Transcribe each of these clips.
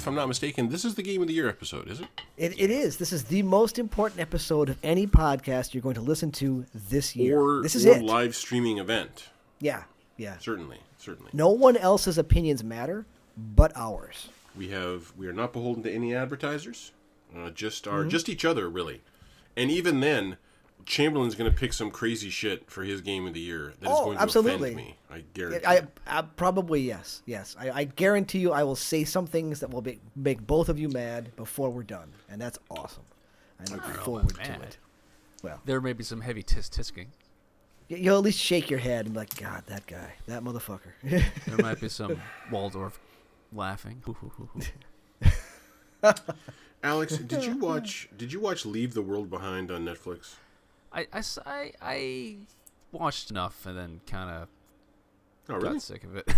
if I'm not mistaken, this is the Game of the Year episode, is it? It, it is. This is the most important episode of any podcast you're going to listen to this year. Or, this is or it. live streaming event. Yeah, yeah. Certainly, certainly. No one else's opinions matter but ours. We have we are not beholden to any advertisers, uh, just Mm-hmm. our just each other really, and even then, Chamberlain's going to pick some crazy shit for his game of the year that is Oh, going to absolutely. offend me. I guarantee. I, I uh, probably yes, yes. I, I guarantee you, I will say some things that will make, make both of you mad before we're done, and that's awesome. I look oh, forward to it. Well, There may be some heavy tis tisking. y- you'll at least shake your head and be like, God, that guy, that motherfucker. There might be some Waldorf laughing. Alex, did you watch Did you watch Leave the World Behind on Netflix? I, I s- I- I watched enough and then kind of Oh, really? got sick of it.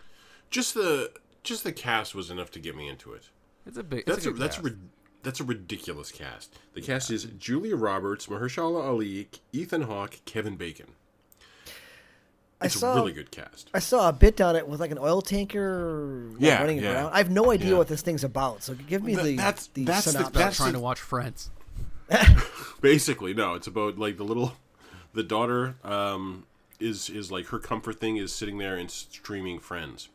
Just the just the cast was enough to get me into it. it's a big. It's That's a, a, that's a cast. rid- that's a ridiculous cast. The cast is Julia Roberts, Mahershala Ali, Ethan Hawke, Kevin Bacon. I It's saw a really good cast. I saw a bit on it with like an oil tanker like, Yeah, running yeah. around. I have no idea Yeah. what this thing's about. So give me Th- the that's- the that's the- synopsis. About that's trying the- to watch Friends. Basically, no, it's about like the little the daughter um is is like her comfort thing is sitting there and streaming Friends.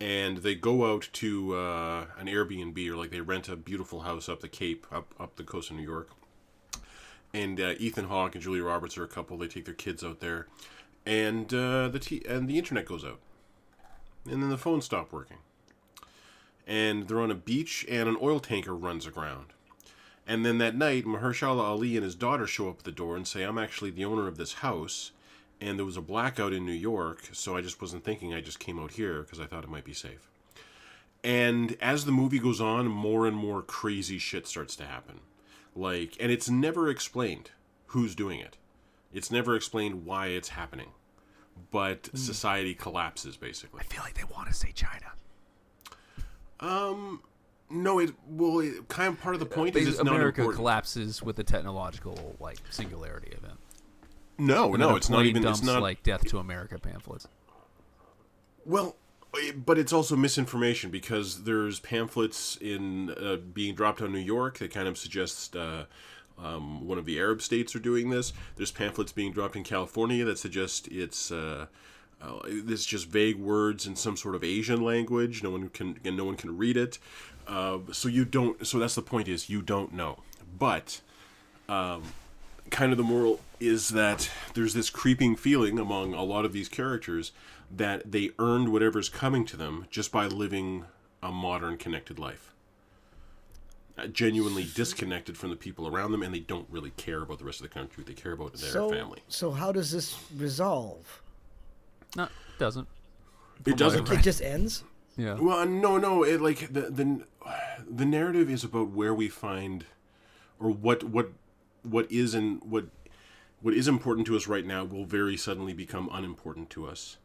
And they go out to uh, an Airbnb or like they rent a beautiful house up the Cape, up up the coast of New York. And uh, Ethan Hawke and Julia Roberts are a couple. They take their kids out there, and uh, the t- and the internet goes out, and then the phone stopped working. And they're on a beach, and an oil tanker runs aground. And then that night, Mahershala Ali and his daughter show up at the door and say, I'm actually the owner of this house. And there was a blackout in New York, so I just wasn't thinking. I just came out here because I thought it might be safe. And as the movie goes on, more and more crazy shit starts to happen. Like, and it's never explained who's doing it. It's never explained why it's happening. But hmm. society collapses, basically. I feel like they want to say China. Um, No, it well, it, kind of part of the point is it's America collapses with the technological like singularity event. No, no, it's not even. Dumps, It's not like Death to America pamphlets. Well, eh, but it's also misinformation because there's pamphlets in uh, being dropped on New York that kind of suggest uh, um, one of the Arab states are doing this. There's pamphlets being dropped in California that suggest it's. Uh, uh, it's just vague words in some sort of Asian language. No one can, and no one can read it. Uh, so you don't. So that's the point. Is you don't know. But kind of the moral is that there's this creeping feeling among a lot of these characters that they earned whatever's coming to them just by living a modern connected life. Uh, genuinely disconnected from the people around them and they don't really care about the rest of the country. They care about their so, family. So how does this resolve? No, it doesn't. It doesn't. It just ends. Yeah. Well, no, no. It like the the the narrative is about where we find, or what what what is and what what is important to us right now will very suddenly become unimportant to us.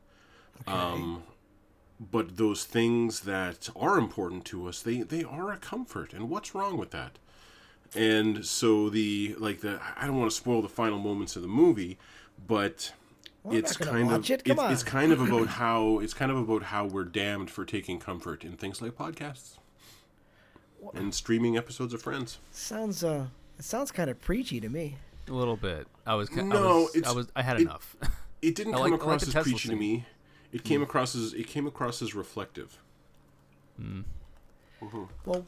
Um, but those things that are important to us, they they are a comfort, and what's wrong with that? And so the like the I don't want to spoil the final moments of the movie, but I'm it's kind of it. It's kind of about how it's kind of about how we're damned for taking comfort in things like podcasts and streaming episodes of Friends. Sounds uh, it sounds kind of preachy to me. A little bit. I was. ki- I No, was, it's- I was. I had it- enough. It didn't I come like- I like across as Tesla preachy to me. It came across as it came across as reflective. hmm Well,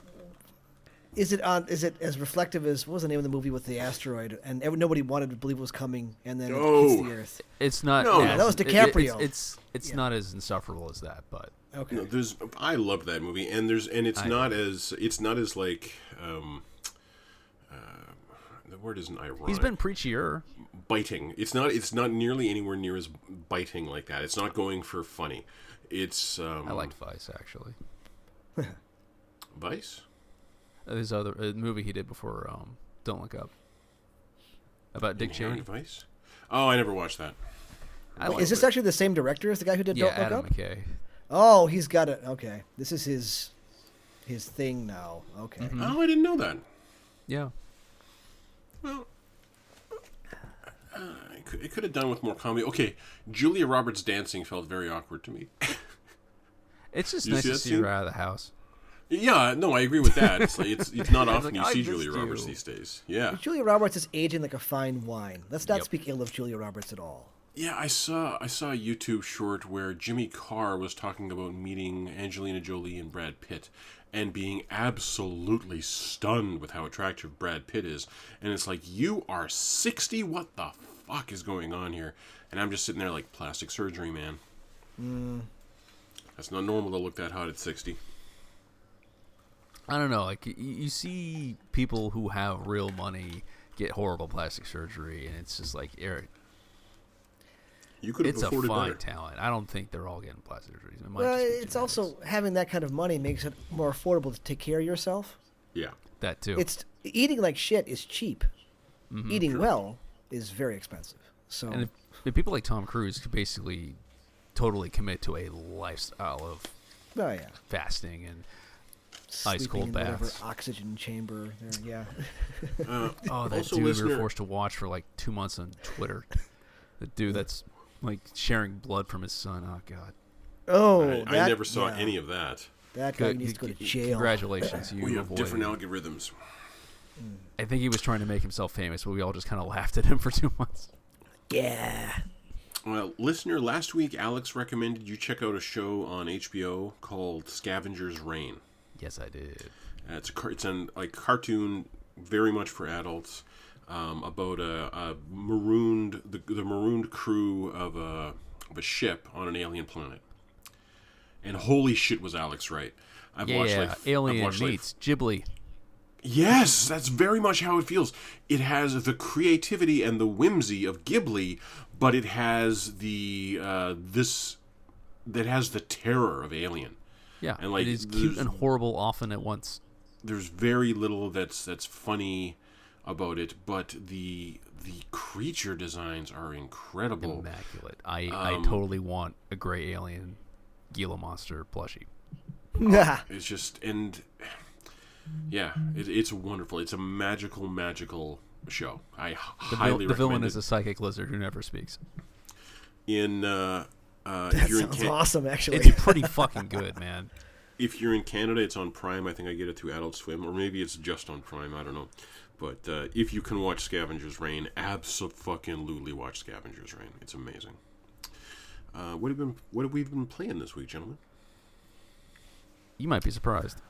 is it on? Is it as reflective as what was the name of the movie with the asteroid? And every, nobody wanted to believe it was coming, and then it Oh. hits the Earth. It's not. No, as- that was it- it- DiCaprio. it's it's, it's not as insufferable as that, but Okay. No, there's I loved that movie, and there's and it's I not as it's not as like um, uh, the word isn't ironic. he's been preachier. biting. It's not. It's not nearly anywhere near as biting like that. It's not going for funny. It's um, I liked Vice actually. Vice. His other uh, movie he did before um, Don't Look Up about Dick Inherent Cheney. Vice. Oh, I never watched that. I Is this actually the same director as the guy who did yeah, Don't Look Adam Up? McKay. Oh, he's got it. Okay, this is his his thing now. Okay. Mm-hmm. Oh, I didn't know that. Yeah, Well, I could, could, it could have done with more comedy. Okay, Julia Roberts dancing felt very awkward to me. It's just You nice see to that see scene? her out of the house. yeah, no, I agree with that. It's like it's it's not often like, you see missed Julia Roberts these days. Yeah, Julia Roberts is aging like a fine wine. Let's not Yep. speak ill of Julia Roberts at all. Yeah. I saw I saw a YouTube short where Jimmy Carr was talking about meeting Angelina Jolie and Brad Pitt, and being absolutely stunned with how attractive Brad Pitt is. And it's like you are sixty. What the fuck is going on here? And I'm just sitting there like plastic surgery, man. That's not normal to look that hot at sixty. I don't know. Like you see people who have real money get horrible plastic surgery, and it's just like Eric. You could have It's a fine better. talent. I don't think they're all getting plastic surgeries. It Well, it's genetics. also having that kind of money makes it more affordable to take care of yourself. Yeah. that too. It's eating like shit is cheap. Eating well is very expensive. So and if, if people like Tom Cruise could basically totally commit to a lifestyle of oh yeah, fasting and Ice Sleeping cold in whatever baths. oxygen chamber. There, yeah. Uh, oh, that Also, dude we listener- were forced to watch for like two months on Twitter. the dude that's like sharing blood from his son. Oh God. Oh, I, I never saw yeah. any of that. That guy needs to go to jail. Congratulations, you We have different it. algorithms. I think he was trying to make himself famous, but we all just kind of laughed at him for two months. Yeah. Well, listener, last week Alex recommended you check out a show on HBO called Scavenger's Reign. Yes, I did. Uh, it's a it's an like cartoon, very much for adults, um, about a, a marooned the, the marooned crew of a of a ship on an alien planet. And holy shit, was Alex right? I've Yeah, watched like Alien watched, like, meets Ghibli. Yes, that's very much how it feels. It has the creativity and the whimsy of Ghibli, but it has the uh, this that has the terror of Alien. Yeah, And, like, it is cute and horrible often at once. There's very little that's that's funny about it, but the the creature designs are incredible. Immaculate. I, Um, I totally want a gray alien Gila monster plushie. It's just and yeah, it, it's wonderful. It's a magical, magical show. I h- The, vil- highly the villain recommend is a psychic lizard who never speaks. in uh, uh, that if you're in sounds Can- awesome, actually. It's pretty fucking good, man. if you're in Canada, it's on Prime. I think I get it through Adult Swim, or maybe it's just on Prime. I don't know. But uh, if you can watch Scavenger's Reign, absolutely watch Scavenger's Reign. It's amazing. Uh, what have been what have we been playing this week, gentlemen? You might be surprised.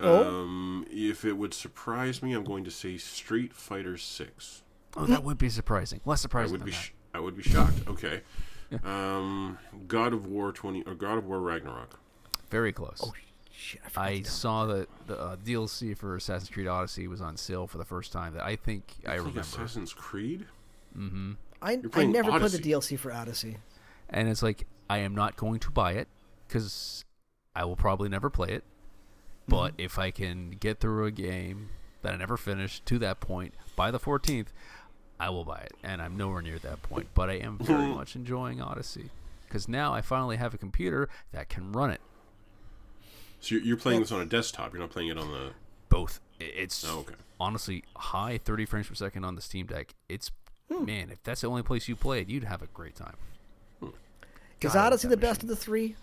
Oh? Um, if it would surprise me, I'm going to say Street Fighter Six. Oh, that would be surprising. Less I surprising would than be that. sh- I would be shocked. Okay. Um, God of War twenty or God of War Ragnarok. Very close. oh shit! I, I saw that the uh, DLC for Assassin's Creed Odyssey was on sale for the first time. That I think I Like remember. Assassin's Creed. Mm-hmm. I, I never Odyssey. played the DLC for Odyssey. And it's like I am not going to buy it because I will probably never play it. But if I can get through a game that I never finished to that point by the 14th, I will buy it. And I'm nowhere near that point. But I am very much enjoying Odyssey because now I finally have a computer that can run it. So you're, you're playing this on a desktop. You're not playing it on the. Both. It's Oh, okay. honestly high 30 frames per second on the Steam Deck. It's hmm. man, if that's the only place you play it, you'd have a great time. Hmm. Because God, I love Odyssey that the best of the three?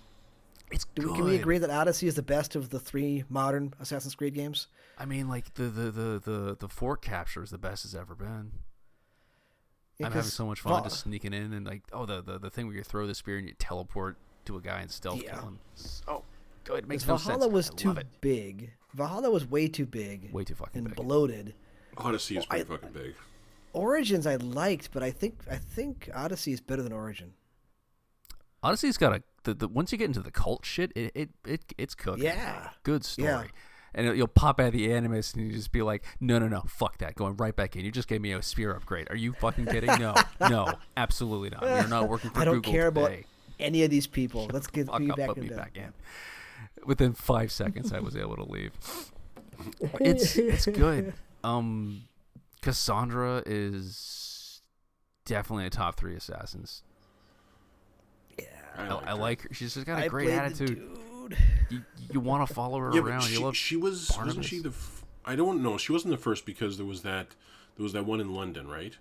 It's Do we, can we agree that Odyssey is the best of the three modern Assassin's Creed games? I mean, like the the the the, the fork capture is the best it's ever been. Yeah, I'm having so much fun Va- just sneaking in and like oh the, the the thing where you throw the spear and you teleport to a guy and stealth Yeah. kill him. Oh, so good. It makes no Valhalla sense. was I too love it. big. Valhalla was way too big Way too fucking and big. bloated. Odyssey is Oh, I- pretty fucking big. Origins I liked, but I think I think Odyssey is better than Origin. Odyssey's got a the, the once you get into the cult shit, it it, it it's cooking. Yeah. Good story. Yeah. And it, you'll pop out of the animus and you just be like, no, no, no, fuck that. Going right back in. You just gave me a spear upgrade. Are you fucking kidding? No, no, absolutely not. We're not working for Google. I don't Google care about any of these people. Let's get fuck me up, back put in. me back in. Within five seconds, I was able to leave. It's it's good. Um, Cassandra is definitely a top three assassins. Yeah. I, I, I like her. She's just got a I great attitude. You you want to follow her Yeah, around. but you she, love. she was wasn't she the? F- I don't know. She wasn't the first because there was that there was that one in London, right?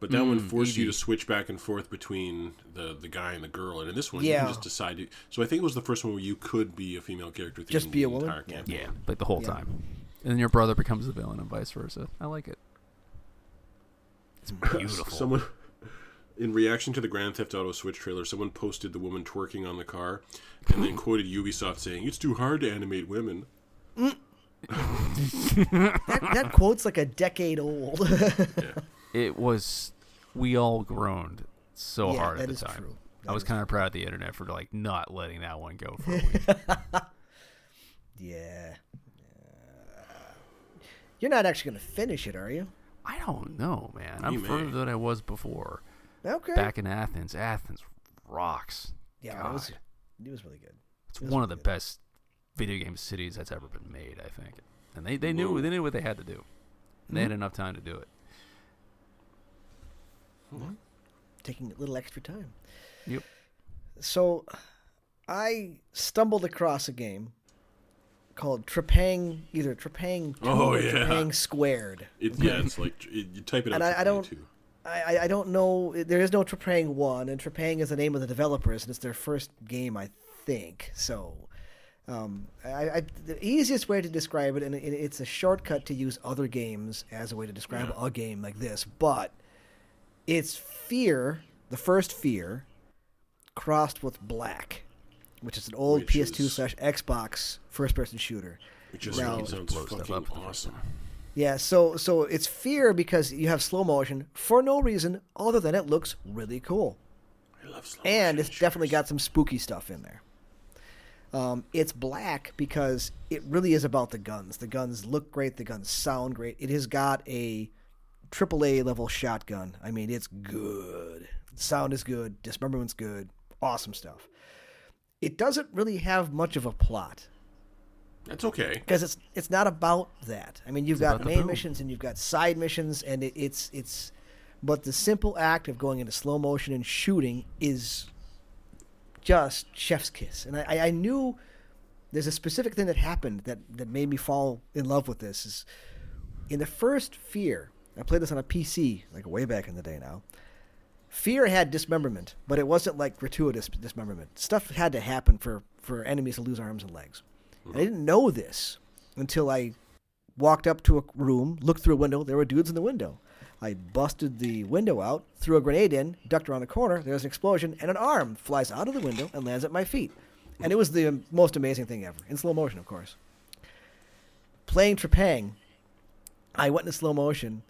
But that one Mm, forced you to switch back and forth between the the guy and the girl, and in this one, you Yeah. can just decide. To, so I think it was the first one where you could be a female character. through Just be a the woman? Yeah. Yeah, like the whole Yeah. time. And then your brother becomes the villain and vice versa. I like it. It's beautiful. Someone, in reaction to the Grand Theft Auto Switch trailer, someone posted the woman twerking on the car, and then quoted Ubisoft saying, "It's too hard to animate women." That, that quote's like a decade old. It was we all groaned so Yeah, hard that at the is time. true. I was kind of proud of the internet for like not letting that one go for a week. yeah. You're not actually going to finish it, are you? I don't know, man. I'm may. further than I was before. Okay. Back in Athens, Athens rocks. yeah, it was, it was really good. It's It was one of the good. best video game cities that's ever been made, I think. And they, they Whoa. knew they knew what they had to do. And Mm-hmm. They had enough time to do it. Taking a little extra time. Yep. So, I stumbled across a game called Trepang, either Trepang 2 Oh, or yeah. Trepang Squared. It, yeah, it's like it, you type it out. And I- I don't- Too. I, I- I don't know. There is no Trepang 1, and Trepang is the name of the developers, and it's their first game, I think. So, um, I, I, the easiest way to describe it, and it, it's a shortcut to use other games as a way to describe Yeah. a game like this, but it's Fear, the first Fear, crossed with Black, which is an old Which PS2 is- slash Xbox first person shooter. It just Now- fucking sounds stuff fucking up for the first awesome. Yeah, so so it's fear because you have slow motion for no reason other than it looks really cool. I love slow and motion it's definitely got some spooky stuff in there. Um, it's black because it really is about the guns. The guns look great. The guns sound great. It has got a AAA level shotgun. I mean, it's good. Sound is good. Dismemberment's good. Awesome stuff. It doesn't really have much of a plot That's okay. because it's it's not about that. I mean, you've got about the main missions and you've got side missions, and it, it's it's. But the simple act of going into slow motion and shooting is just chef's kiss. And I, I- I knew there's a specific thing that happened that that made me fall in love with this. Is in the first Fear. I played this on a PC like way back in the day now. Fear had dismemberment, but it wasn't like gratuitous dismemberment. Stuff had to happen for, for enemies to lose arms and legs. And I didn't know this until I walked up to a room, looked through a window. There were dudes in the window. I busted the window out, threw a grenade in, ducked around the corner. There's an explosion, and an arm flies out of the window and lands at my feet. And it was the most amazing thing ever, in slow motion, of course. Playing Trepang, I went in slow motion,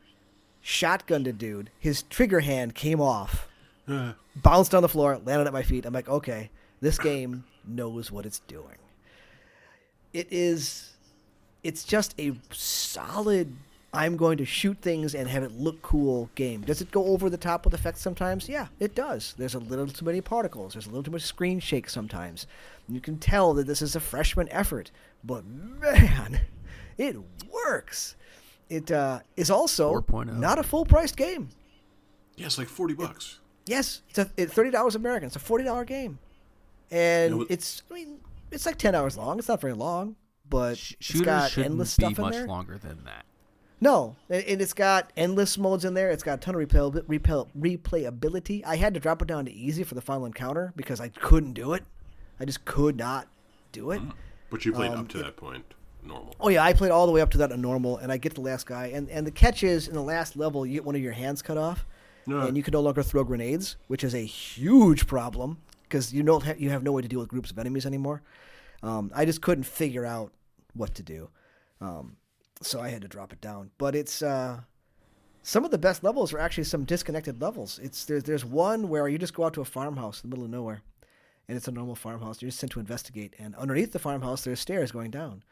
shotgunned a dude. His trigger hand came off, Uh, bounced on the floor, landed at my feet. I'm like, okay, this game knows what it's doing. It is, it's just a solid. I'm going to shoot things and have it look cool game. Does it go over the top with effects sometimes? Yeah, it does. There's a little too many particles. There's a little too much screen shake sometimes. You can tell that this is a freshman effort, but man, it works. It uh, is also 4.0. not a full priced game. yeah, it's like forty bucks. Yes, it's a it's thirty dollars American. It's a forty dollar game, and You know it's I mean it's like ten hours long. It's not very long, but Sh- it's shooters got shouldn't endless be stuff in much there. longer than that. No, and and it's got endless modes in there. It's got a ton of repel, repel, replayability. I had to drop it down to easy for the final encounter because I couldn't do it. I just could not do it. But you played Um, up to that point normal. Oh yeah, I played all the way up to that on normal, and I get the last guy. And and the catch is in the last level, you get one of your hands cut off, Yeah. and you can no longer throw grenades, which is a huge problem because you don't ha- you have no way to deal with groups of enemies anymore. Um, I just couldn't figure out what to do, um, so I had to drop it down. But it's uh, some of the best levels are actually some disconnected levels. It's there's there's one where you just go out to a farmhouse in the middle of nowhere, and it's a normal farmhouse. You're just sent to investigate, and underneath the farmhouse there's stairs going down,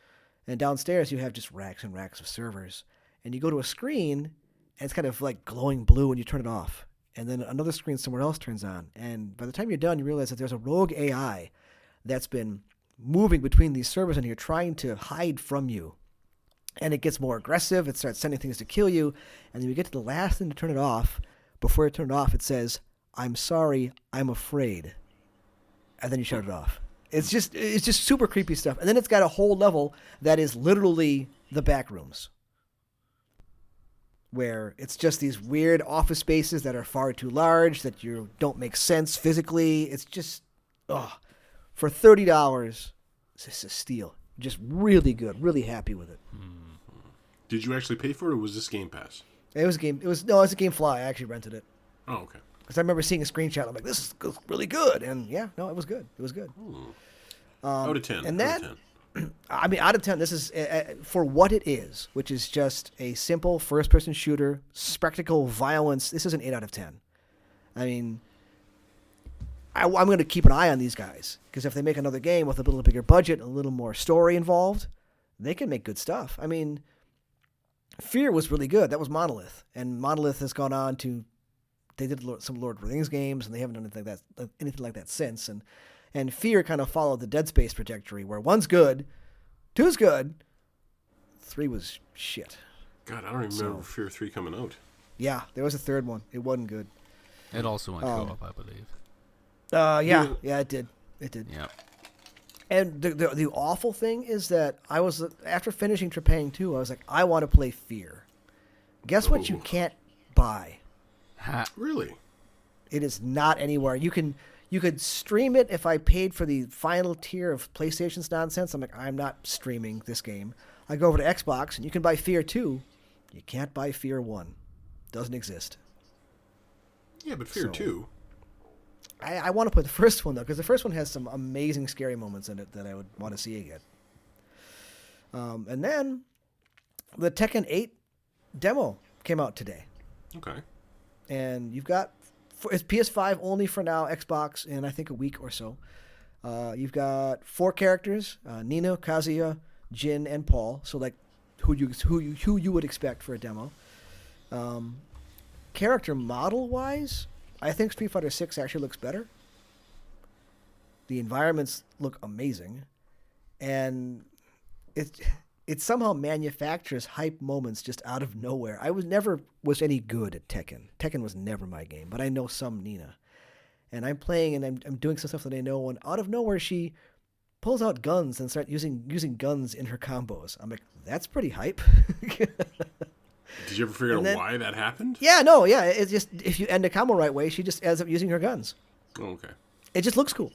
and downstairs you have just racks and racks of servers, and you go to a screen, and it's kind of like glowing blue, and you turn it off, and then another screen somewhere else turns on, and by the time you're done, you realize that there's a rogue AI that's been moving between these servers, and you're trying to hide from you and it gets more aggressive. It starts sending things to kill you, and then you get to the last thing to turn it off. Before you turn it off, it says, "I'm sorry, I'm afraid," and then you shut it off. It's just it's just super creepy stuff. And then it's got a whole level that is literally the back rooms, where it's just these weird office spaces that are far too large that you don't make sense physically. It's just, oh, for thirty dollars, it's just a steal. Just really good. Really happy with it. Mm-hmm. Did you actually pay for it, or was this Game Pass? It was a game. It was no, it was a GameFly. I actually rented it Oh, okay. because I remember seeing a screenshot. I'm like, this is really good, and yeah, no, it was good. It was good. Hmm. Out of ten. Um, and out of that- 10. I mean, out of ten, this is uh, uh, for what it is, which is just a simple first-person shooter, spectacle, violence. This is an eight out of ten. I mean, I, am going to keep an eye on these guys because if they make another game with a little bigger budget, a little more story involved, they can make good stuff. I mean, Fear was really good. That was Monolith, and Monolith has gone on to they did some Lord of the Rings games, and they haven't done anything like that anything like that since. And and Fear kind of followed the Dead Space trajectory, where one's good, two's good, three was shit. God, I don't even remember Fear Three coming out. Yeah, there was a third one. It wasn't good. It also went Um, co-op, I believe. Uh, yeah, Yeah. yeah, it did. It did. Yeah. And the, the the awful thing is that I was after finishing Trepang 2, I was like, I want to play Fear. Guess what you can't buy? Ha- Really? It is not anywhere. You can you could stream it if I paid for the final tier of PlayStation's nonsense. I'm like, I'm not streaming this game. I go over to Xbox and you can buy Fear 2. You can't buy Fear 1. Doesn't exist. Yeah, but Fear So- Two. I, I want to play the first one though, because the first one has some amazing scary moments in it that I would want to see again. Um, and then the Tekken 8 demo came out today, Okay. and you've got for, it's PS5 only for now, Xbox in I think a week or so. Uh, you've got four characters: uh, Nina, Kazuya, Jin, and Paul. So like who you who you who you would expect for a demo. Um, character model wise, I think Street Fighter Six actually looks better. The environments look amazing, and it it somehow manufactures hype moments just out of nowhere. I was never was any good at Tekken. Tekken was never my game, but I know some Nina, and I'm playing and I'm I'm doing some stuff that I know, and out of nowhere she pulls out guns and start using using guns in her combos. I'm like, that's pretty hype. Did you ever figure out then- why that happened? yeah, no, yeah. It's just if you end a combo right way, she just ends up using her guns. Oh, okay. It just looks cool.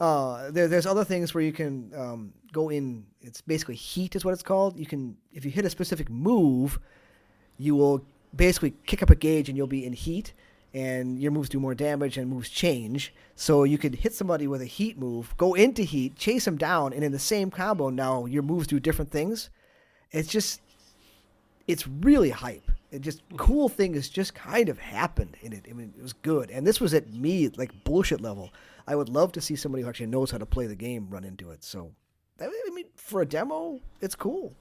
Uh, there, there's other things where you can um, go in. It's basically heat, is what it's called. You can, if you hit a specific move, you will basically kick up a gauge, and you'll be in heat, and your moves do more damage, and moves change. So you could hit somebody with a heat move, go into heat, chase them down, and in the same combo, now your moves do different things. It's just, it's really hype. It just cool things just kind of happened in it. I mean, it was good, and this was at me like bullshit level. I would love to see somebody who actually knows how to play the game run into it. So, I mean- for a demo, it's cool.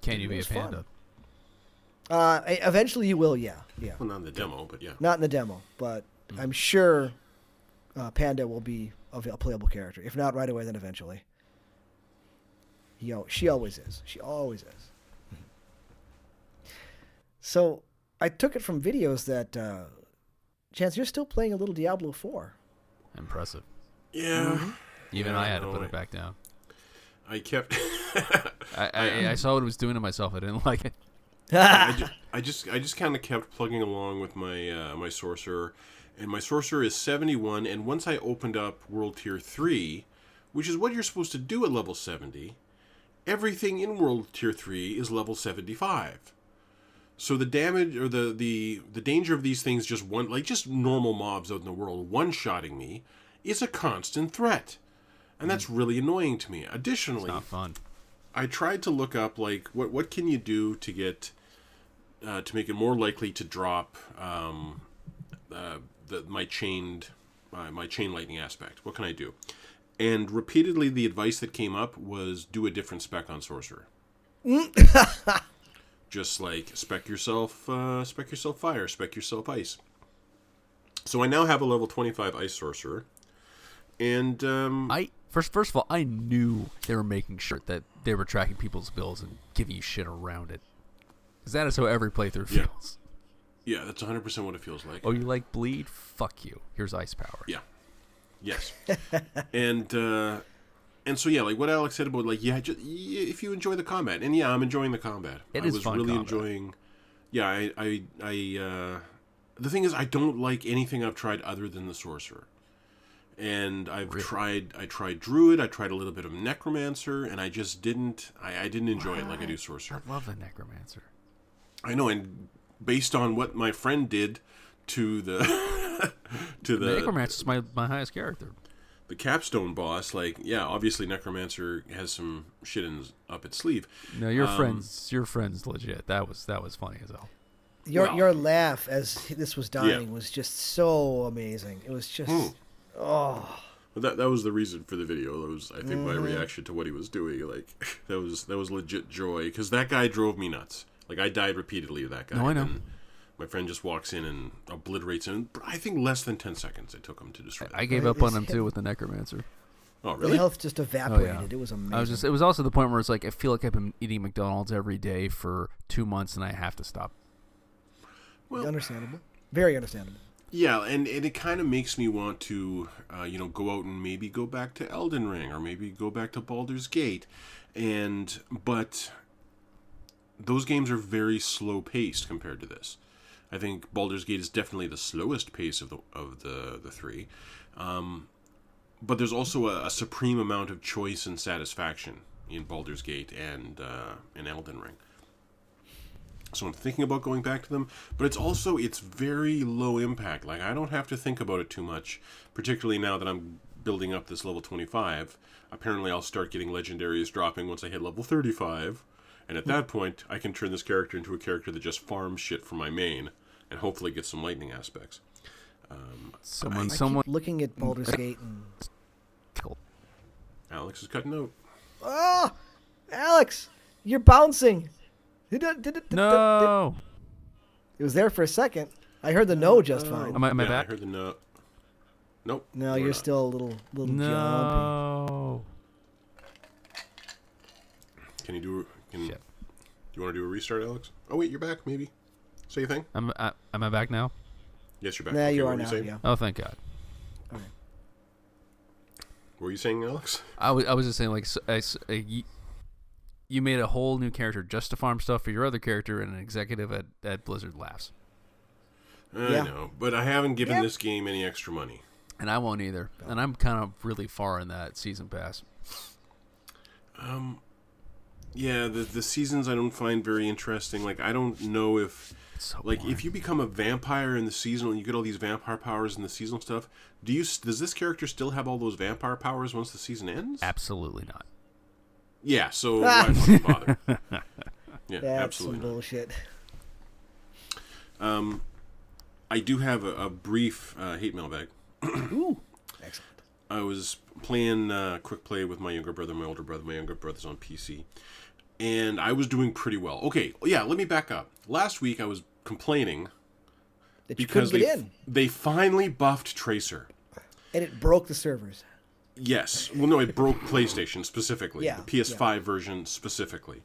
Can you be a was fun. panda? Uh, eventually, you will, yeah, yeah. Well, not in the demo, but yeah. Not in the demo, but I'm sure uh, Panda will be a a playable character. If not right away, then eventually. He, she always is. She always is. So I took it from videos that uh, Chance, you're still playing a little Diablo Four. Impressive. Yeah. Even Yeah, I had to put I- it back down. I kept. I, I, I saw what it was doing to myself. I didn't like it. I just, I just, I just kind of kept plugging along with my uh, my sorcerer, and my sorcerer is seventy one. And once I opened up World Tier three, which is what you're supposed to do at level seventy, everything in World Tier three is level seventy five. So the damage or the the the danger of these things just one like just normal mobs out in the world one shotting me is a constant threat, and that's really annoying to me. Additionally, Not fun. I tried to look up like what what can you do to get uh, to make it more likely to drop um, uh, the, my chained uh, my chain lightning aspect. What can I do? And repeatedly, the advice that came up was do a different spec on sorcerer. Just like spec yourself, uh, spec yourself fire, spec yourself ice. So I now have a level twenty five ice sorcerer, and um, I first first of all, I knew they were making sure that they were tracking people's bills and giving you shit around it. Because that is how every playthrough Yeah. feels. yeah, that's one hundred percent what it feels like. Oh, you like bleed? Fuck you. Here's ice power. Yeah. Yes. and uh, and so yeah, like what Alex said about like yeah, just, if you enjoy the combat, and yeah, I'm enjoying the combat. It I is was really combat. enjoying yeah, I, I, I uh, the thing is, I don't like anything I've tried other than the sorcerer. And I've tried, I tried druid, I tried a little bit of necromancer, and I just didn't, I, I didn't enjoy it like I do sorcerer. I love the necromancer. I know, and based on what my friend did to the to The the necromancer's my, my highest character. The capstone boss, like yeah, obviously necromancer has some shit in, up its sleeve. No, your Um, friends, your friends, legit. That was that was funny as hell. Your Well- your laugh as this was dying was just so amazing. It was just Hmm. oh But that that was the reason for the video. That was I think my reaction to what he was doing. Like that was that was legit joy because that guy drove me nuts. Like I died repeatedly of that guy. No, I know. and my friend just walks in and obliterates him. I think less than ten seconds it took him to destroy. I that. gave up on him too with the necromancer. oh the really? health just evaporated. It was amazing. I was just. It was also the point where it's like I feel like I've been eating McDonald's every day for two months and I have to stop. Well, understandable. Very understandable. Yeah, and, and it kind of makes me want to, uh, you know, go out and maybe go back to Elden Ring or maybe go back to Baldur's Gate, and but those games are very slow paced compared to this. I think Baldur's Gate is definitely the slowest pace of the of the the three, um, but there's also a, a supreme amount of choice and satisfaction in Baldur's Gate and uh, in Elden Ring so I'm thinking about going back to them. But it's also it's very low impact. Like I don't have to think about it too much, particularly now that I'm building up this level 25. Apparently, I'll start getting legendaries dropping once I hit level 35, and at that point, I can turn this character into a character that just farms shit for my main, and hopefully get some lightning aspects. Um, someone, I someone. keep looking at Baldur's Gate and Alex is cutting out. oh, Alex, you're bouncing. It- did it- did it- No. It was there for a second. I heard the no just fine. Am I, am I yeah, back? I heard the no. Nope. No, you're not. still a little little jumpy. No. Can you do? Can, Shit. Do you want to do a restart, Alex? Oh wait, you're back. Maybe. Say a thing. Am, I, am I back now? Yes, you're back. Nah, Okay, you are were now. saying? Yeah. Oh, thank God. Okay. What were you saying, Alex? I was, I was just saying, like, s- I s- uh, you, you made a whole new character just to farm stuff for your other character, and an executive at, at Blizzard laughs. I Yeah. know, but I haven't given Yep. this game any extra money. And I won't either. And I'm kind of really far in that season pass. Um, Yeah, the the seasons I don't find very interesting. Like I don't know if It's so like boring. if you become a vampire in the seasonal, and you get all these vampire powers in the seasonal stuff. Do you does this character still have all those vampire powers once the season ends? Absolutely not. Yeah, so why fucking bother? Yeah, That's absolutely. some not. bullshit. I do have a, a brief uh, hate mail bag. Ooh, excellent. I was playing uh, quick play with my younger brother, my older brother, my younger brother's on PC, and I was doing pretty well. Okay, yeah, let me back up. Last week I was complaining That you because couldn't they they finally buffed Tracer. and it broke the servers. Yes, well, no, it broke PlayStation specifically, Yeah, the PS5 version specifically,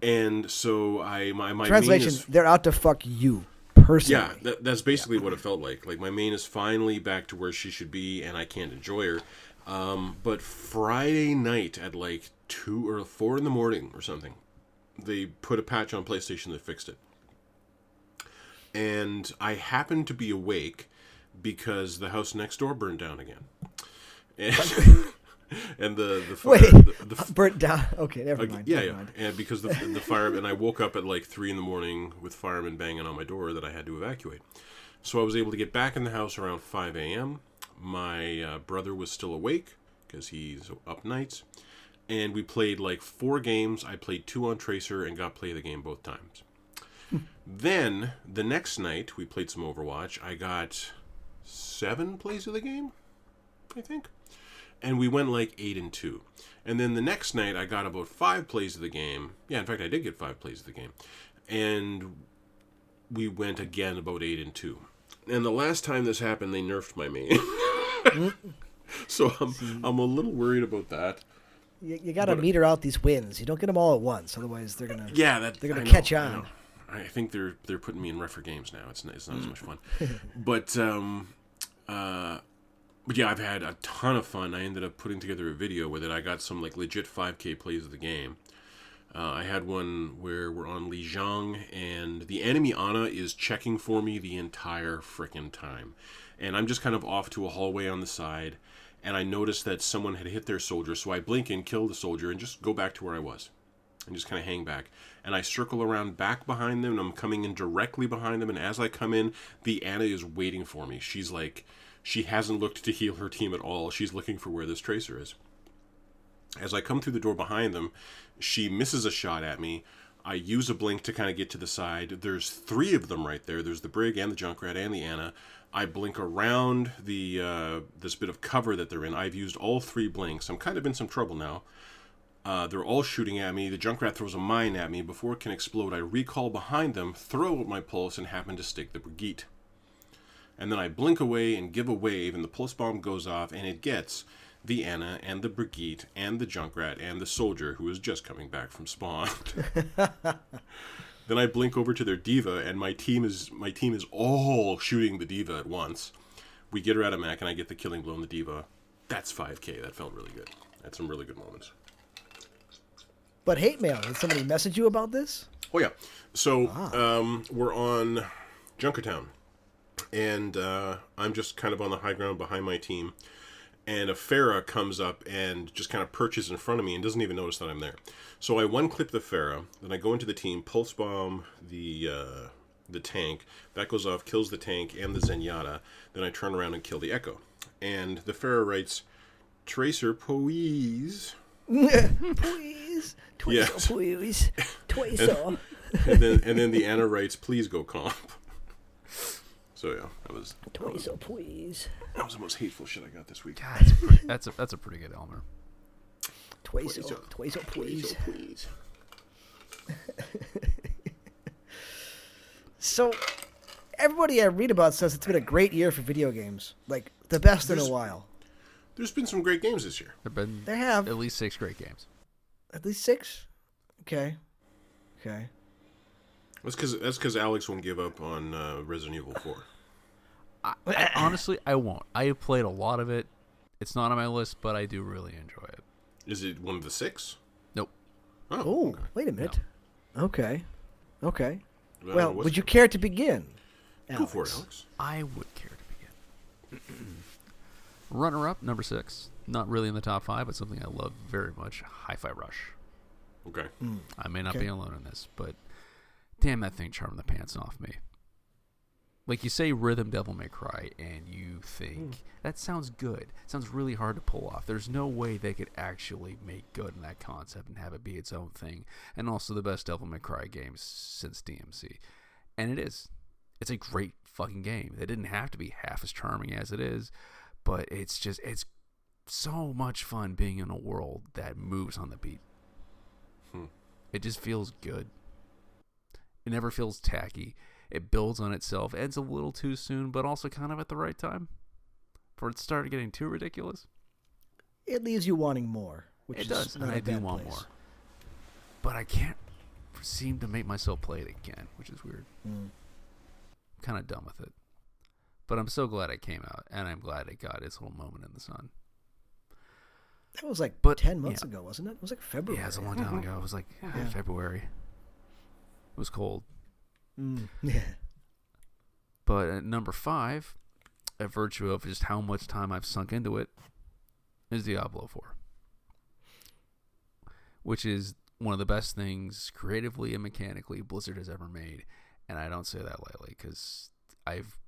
and so I my my main Translation: is- They're out to fuck you personally. Yeah, that, that's basically what it felt like. Like my main is finally back to where she should be, and I can't enjoy her. Um, but Friday night at like two or four in the morning or something, they put a patch on PlayStation that fixed it. And I happened to be awake because the house next door burned down again. And, and the the fire, Wait, the, the, burnt down. Okay, never mind. yeah, never yeah. mind. And because the the fire and I woke up at like three in the morning with firemen banging on my door that I had to evacuate. So I was able to get back in the house around five a.m. My uh, brother was still awake because he's up nights, and we played like four games. I played two on Tracer and got play of the game both times. Then the next night we played some Overwatch. I got seven plays of the game, I think and we went like eight and two. And then the next night, I got about five plays of the game. Yeah, in fact, I did get five plays of the game, and we went again about eight and two. And the last time this happened, they nerfed my main. so I'm I'm a little worried about that. You, you got to meter out these wins. You don't get them all at once, otherwise they're gonna. Yeah, that They're gonna I know, catch I on. I think they're they're putting me in rougher games now. It's not, it's not as much fun. but um, uh, but yeah, I've had a ton of fun. I ended up putting together a video with it. I got some like legit 5K plays of the game. Uh, I had one where we're on Li Lijiang, and the enemy Ana is checking for me the entire frickin' time. And I'm just kind of off to a hallway on the side, and I notice that someone had hit their soldier, so I blink and kill the soldier and just go back to where I was. And just kind of hang back. And I circle around back behind them, and I'm coming in directly behind them, and as I come in, the Ana is waiting for me. She's like, she hasn't looked to heal her team at all. She's looking for where this tracer is. As I come through the door behind them, she misses a shot at me. I use a blink to kind of get to the side. There's three of them right there. There's the Brig and the Junkrat and the Ana. I blink around the uh, this bit of cover that they're in. I've used all three blinks. I'm kind of in some trouble now. Uh, they're all shooting at me. The Junkrat throws a mine at me. Before it can explode, I recall behind them, throw out my pulse, and happen to stick the Brigitte. And then I blink away and give a wave, and the pulse bomb goes off, and it gets the Ana and the Brigitte and the Junkrat and the soldier who is just coming back from spawn. then I blink over to their D.Va, and my team is my team is all shooting the D.Va at once. We get her out of Mac, and I get the killing blow on the D.Va. That's 5k. That felt really good. Had some really good moments. But hate mail. Did somebody message you about this? Oh yeah. So um, we're on Junkertown, and uh, I'm just kind of on the high ground behind my team. And a Pharah comes up and just kind of perches in front of me and doesn't even notice that I'm there. So I one clip the Pharah, then I go into the team, pulse bomb the uh, the tank. That goes off, kills the tank and the Zenyatta. Then I turn around and kill the Echo. And the Pharah writes, "Tracer, please." please. Twice, Yes. please. Twice. oh. and then and then the Ana writes, "Please go comp." So yeah, that was Twice, oh, please. that was the most hateful shit I got this week. That's a pretty, that's a that's a pretty good Elmer. Twice, Twice, oh, oh. twice, oh, please. please. So, everybody I read about says it's been a great year for video games. Like, the best in a while. There's been some great games this year. There've been There have. at least six great games. At least six? Okay. Okay. That's because that's because Alex won't give up on uh, Resident Evil Four. I, I- honestly, I won't. I have played a lot of it. It's not on my list, but I do really enjoy it. Is it one of the six? Nope. Oh, Oh, okay. wait a minute. Okay. Okay. Well, Well, would you care to begin? go for it, Alex? Alex? I would care to begin. Runner up, number six. Not really in the top five, but something I love very much Hi Fi Rush. Okay. Hmm. I may not Okay. be alone in this, but damn, that thing charmed the pants off me. Like you say, Rhythm Devil May Cry, and you think hmm. that sounds good. It sounds really hard to pull off. There's no way they could actually make good in that concept and have it be its own thing. And also the best Devil May Cry games since DMC, and it is. It's a great fucking game. It didn't have to be half as charming as it is, but it's just it's so much fun being in a world that moves on the beat. It just feels good. It never feels tacky. It builds on itself. Ends a little too soon, but also kind of at the right time. For it started getting too ridiculous. It leaves you wanting more. Which it is does, not and a I do want place. more. But I can't seem to make myself play it again, which is weird. Mm. kind of done with it. But I'm so glad it came out, and I'm glad it got its little moment in the sun. That was like But, 10 months yeah. ago, wasn't it? It was like February. Yeah, it was a long time ago. It was like Yeah. February. It was cold. Mm. Yeah. But at number five, at virtue of just how much time I've sunk into it, is Diablo 4. Which is one of the best things creatively and mechanically Blizzard has ever made. And I don't say that lightly because I've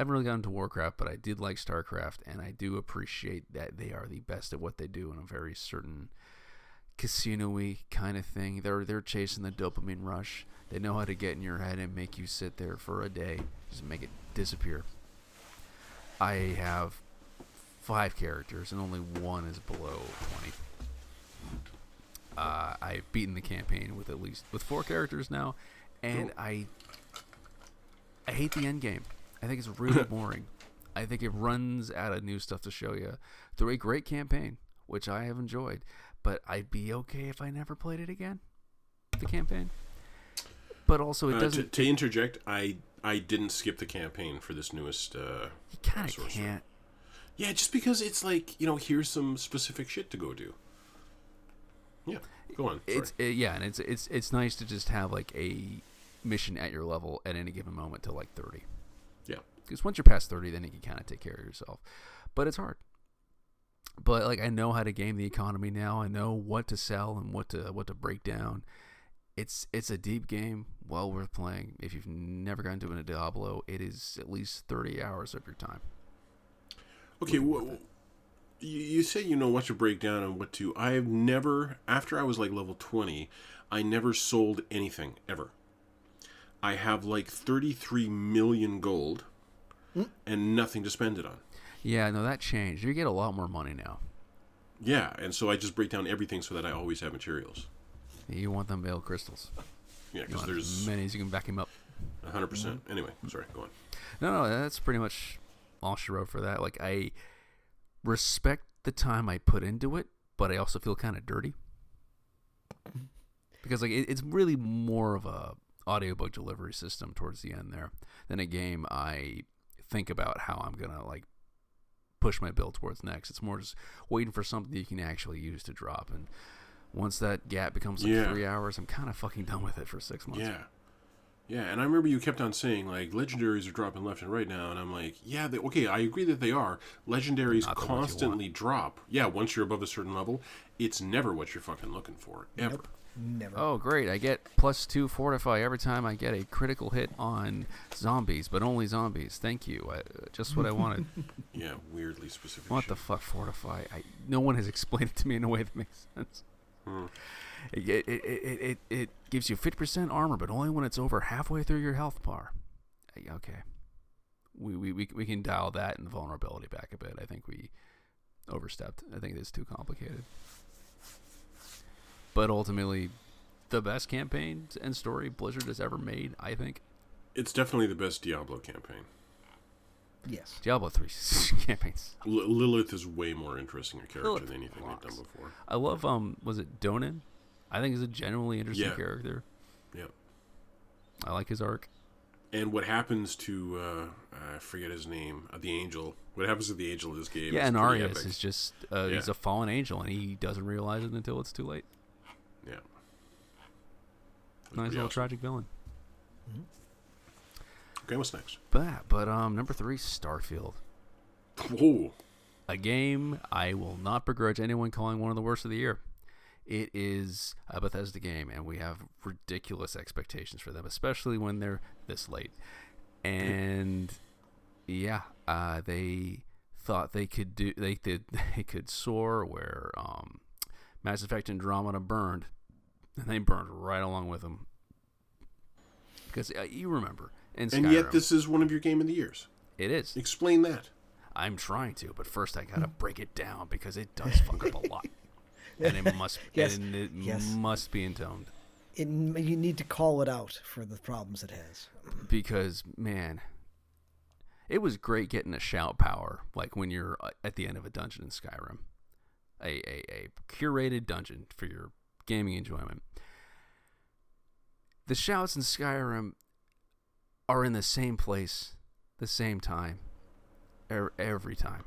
haven't really gotten to Warcraft, but I did like StarCraft, and I do appreciate that they are the best at what they do in a very certain casino-y kind of thing. They're they're chasing the dopamine rush. They know how to get in your head and make you sit there for a day, just make it disappear. I have five characters, and only one is below twenty. Uh, I've beaten the campaign with at least with four characters now, and I I hate the end game. I think it's really boring. I think it runs out of new stuff to show you through a great campaign, which I have enjoyed. But I'd be okay if I never played it again. The campaign, but also it Uh, to, doesn't. to interject, I I didn't skip the campaign for this newest. Uh, you kind of can't. yeah, just because it's like you know, here's some specific shit to go do. Yeah, go on. It's uh, yeah, and it's it's it's nice to just have like a mission at your level at any given moment to like thirty. Yeah. Because once you're past thirty, then you can kind of take care of yourself. But it's hard. But like I know how to game the economy now. I know what to sell and what to what to break down. It's it's a deep game, well worth playing. If you've never gotten to a Diablo, it is at least thirty hours of your time. Okay, wh- you, you say you know what to break down and what to. I've never, after I was like level 20, I never sold anything, ever. I have like 33 million gold and nothing to spend it on. Yeah, no, that changed. You get a lot more money now. Yeah, and so I just break down everything so that I always have materials. You want them veil crystals. Yeah, because as there's many as you can back him up. 100%. Mm-hmm. Anyway, sorry, go on. No, no, that's pretty much all she wrote for that. Like I respect the time I put into it, but I also feel kind of dirty because like it, it's really more of a audiobook delivery system towards the end there than a game I think about how I'm gonna like push my build towards next. It's more just waiting for something you can actually use to drop and. Once that gap becomes like Yeah. three hours, I'm kind of fucking done with it for six months. Yeah. Yeah, and I remember you kept on saying like legendaries are dropping left and right now, and I'm like, yeah, they, okay, I agree that they are. Legendaries constantly drop. Yeah, once you're above a certain level, it's never what you're fucking looking for ever. Nope. Never. Oh, great. I get plus two fortify every time I get a critical hit on zombies, but only zombies. Thank you. I, just what I wanted. Yeah, weirdly specific. what shit. the fuck, fortify? I, no one has explained it to me in a way that makes sense. Hmm. It, it, it, it, it, it gives you 50% armor, but only when it's over halfway through your health bar. Uh, Okay. We, we, we, we can dial that and the vulnerability back a bit. I think we overstepped. I think it's too complicated. But ultimately, the best campaign and story Blizzard has ever made, I think. It's definitely the best Diablo campaign. Yes. Diablo 3 campaigns. L- Lilith is way more interesting a character Lilith than anything they've done before. I love, um, was it Donan? I think he's a genuinely interesting Yeah. character. Yeah. I like his arc. And what happens to uh, I forget his name, uh, the angel? What happens to the angel in this game? Yeah, is and pretty Arius epic. is just, uh, he's a fallen angel, and he doesn't realize it until it's too late. Nice little awesome. tragic villain. Okay, what's next? But, but um, number three, Starfield. Whoa. a game I will not begrudge anyone calling one of the worst of the year. It is a Bethesda game, and we have ridiculous expectations for them, especially when they're this late. And yeah, uh, they thought they could do they could they could soar where um, Mass Effect Andromeda burned, and they burned right along with them. Because uh, you remember, And Skyrim, yet, this is one of your game of the years. it is. Explain that. I'm trying to, but first I gotta break it down because it does fuck up a lot, and it must Yes, and it yes. must be intoned It, you need to call it out for the problems it has. because man, it was great getting a shout power like when you're uh, at the end of a dungeon in Skyrim, a a, a curated dungeon for your gaming enjoyment. The shouts in Skyrim are in the same place, the same time, er- every time.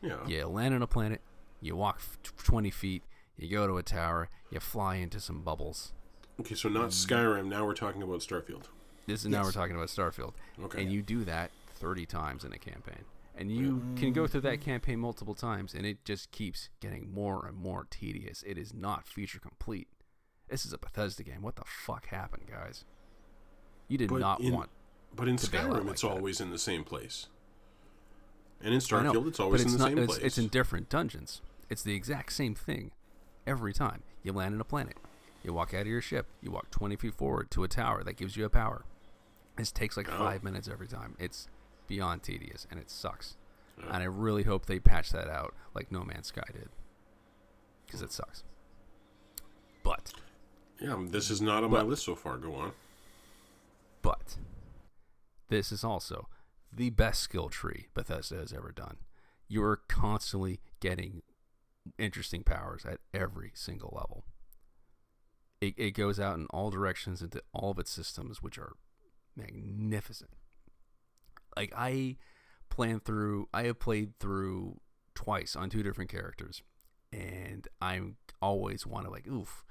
Yeah. You land on a planet, you walk f- 20 feet, you go to a tower, you fly into some bubbles. Okay, so not Skyrim. Now we're talking about Starfield. This is now we're talking about Starfield. Okay. And you do that 30 times in a campaign. And you can go through that mm-hmm. campaign multiple times, and it just keeps getting more and more tedious. It is not feature complete. This is a Bethesda game. What the fuck happened, guys? You did But not in- want. But in to bail out Skyrim, like it's that. always in the same place. And in I know, Starfield, it's always but in the not, same it's, place. It's in different dungeons. It's the exact same thing every time. You land on a planet. You walk out of your ship. You walk 20 feet forward to a tower that gives you a power. This takes like Oh. five minutes every time. It's beyond tedious and it sucks. Yeah. And I really hope they patch that out like No Man's Sky did. Because it sucks. But, yeah, um, this is not on my list so far. Go on. but, this is also the best skill tree Bethesda has ever done. You're constantly getting interesting powers at every single level. It, it goes out in all directions into all of its systems, which are magnificent. Like I planned through, I have played through twice on two different characters, and I'm always want to like, oof,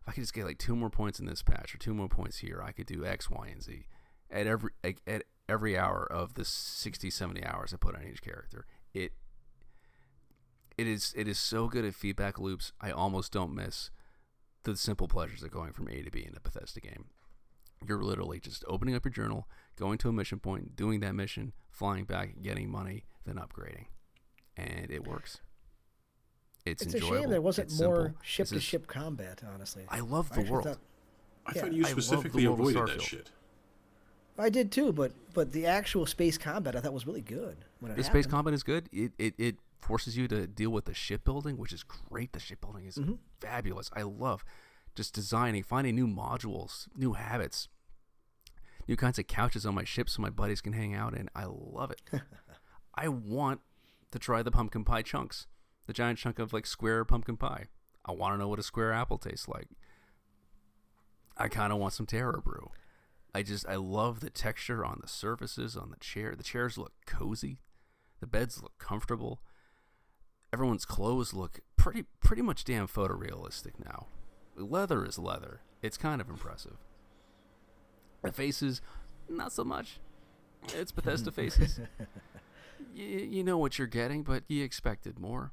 if I could just get like two more points in this patch or two more points here, I could do X, Y, and Z at every like, at every hour of the 60, 70 hours I put on each character. It it is it is so good at feedback loops. I almost don't miss the simple pleasures of going from A to B in a Bethesda game. You're literally just opening up your journal, going to a mission point, doing that mission, flying back, getting money, then upgrading, and it works. It's, It's enjoyable. a shame there wasn't it's more ship to ship combat. Honestly, I love the actually world. thought- I Yeah, thought you I love the specifically world of avoided that shit. I did too, but but the actual space combat I thought was really good when it The space combat is good. It, it it forces you to deal with the shipbuilding, which is great. The shipbuilding is Mm-hmm. fabulous. I love just designing, finding new modules, new habits, new kinds of couches on my ship so my buddies can hang out and I love it. I want to try the pumpkin pie chunks, the giant chunk of like square pumpkin pie. I want to know what a square apple tastes like. I kind of want some Terrabrew. I just I love the texture on the surfaces on the chair. The chairs look cozy. The beds look comfortable. Everyone's clothes look pretty pretty much damn photorealistic now. Leather is leather. It's kind of impressive. The faces, not so much. It's Bethesda faces. you, you know what you're getting, but you expected more.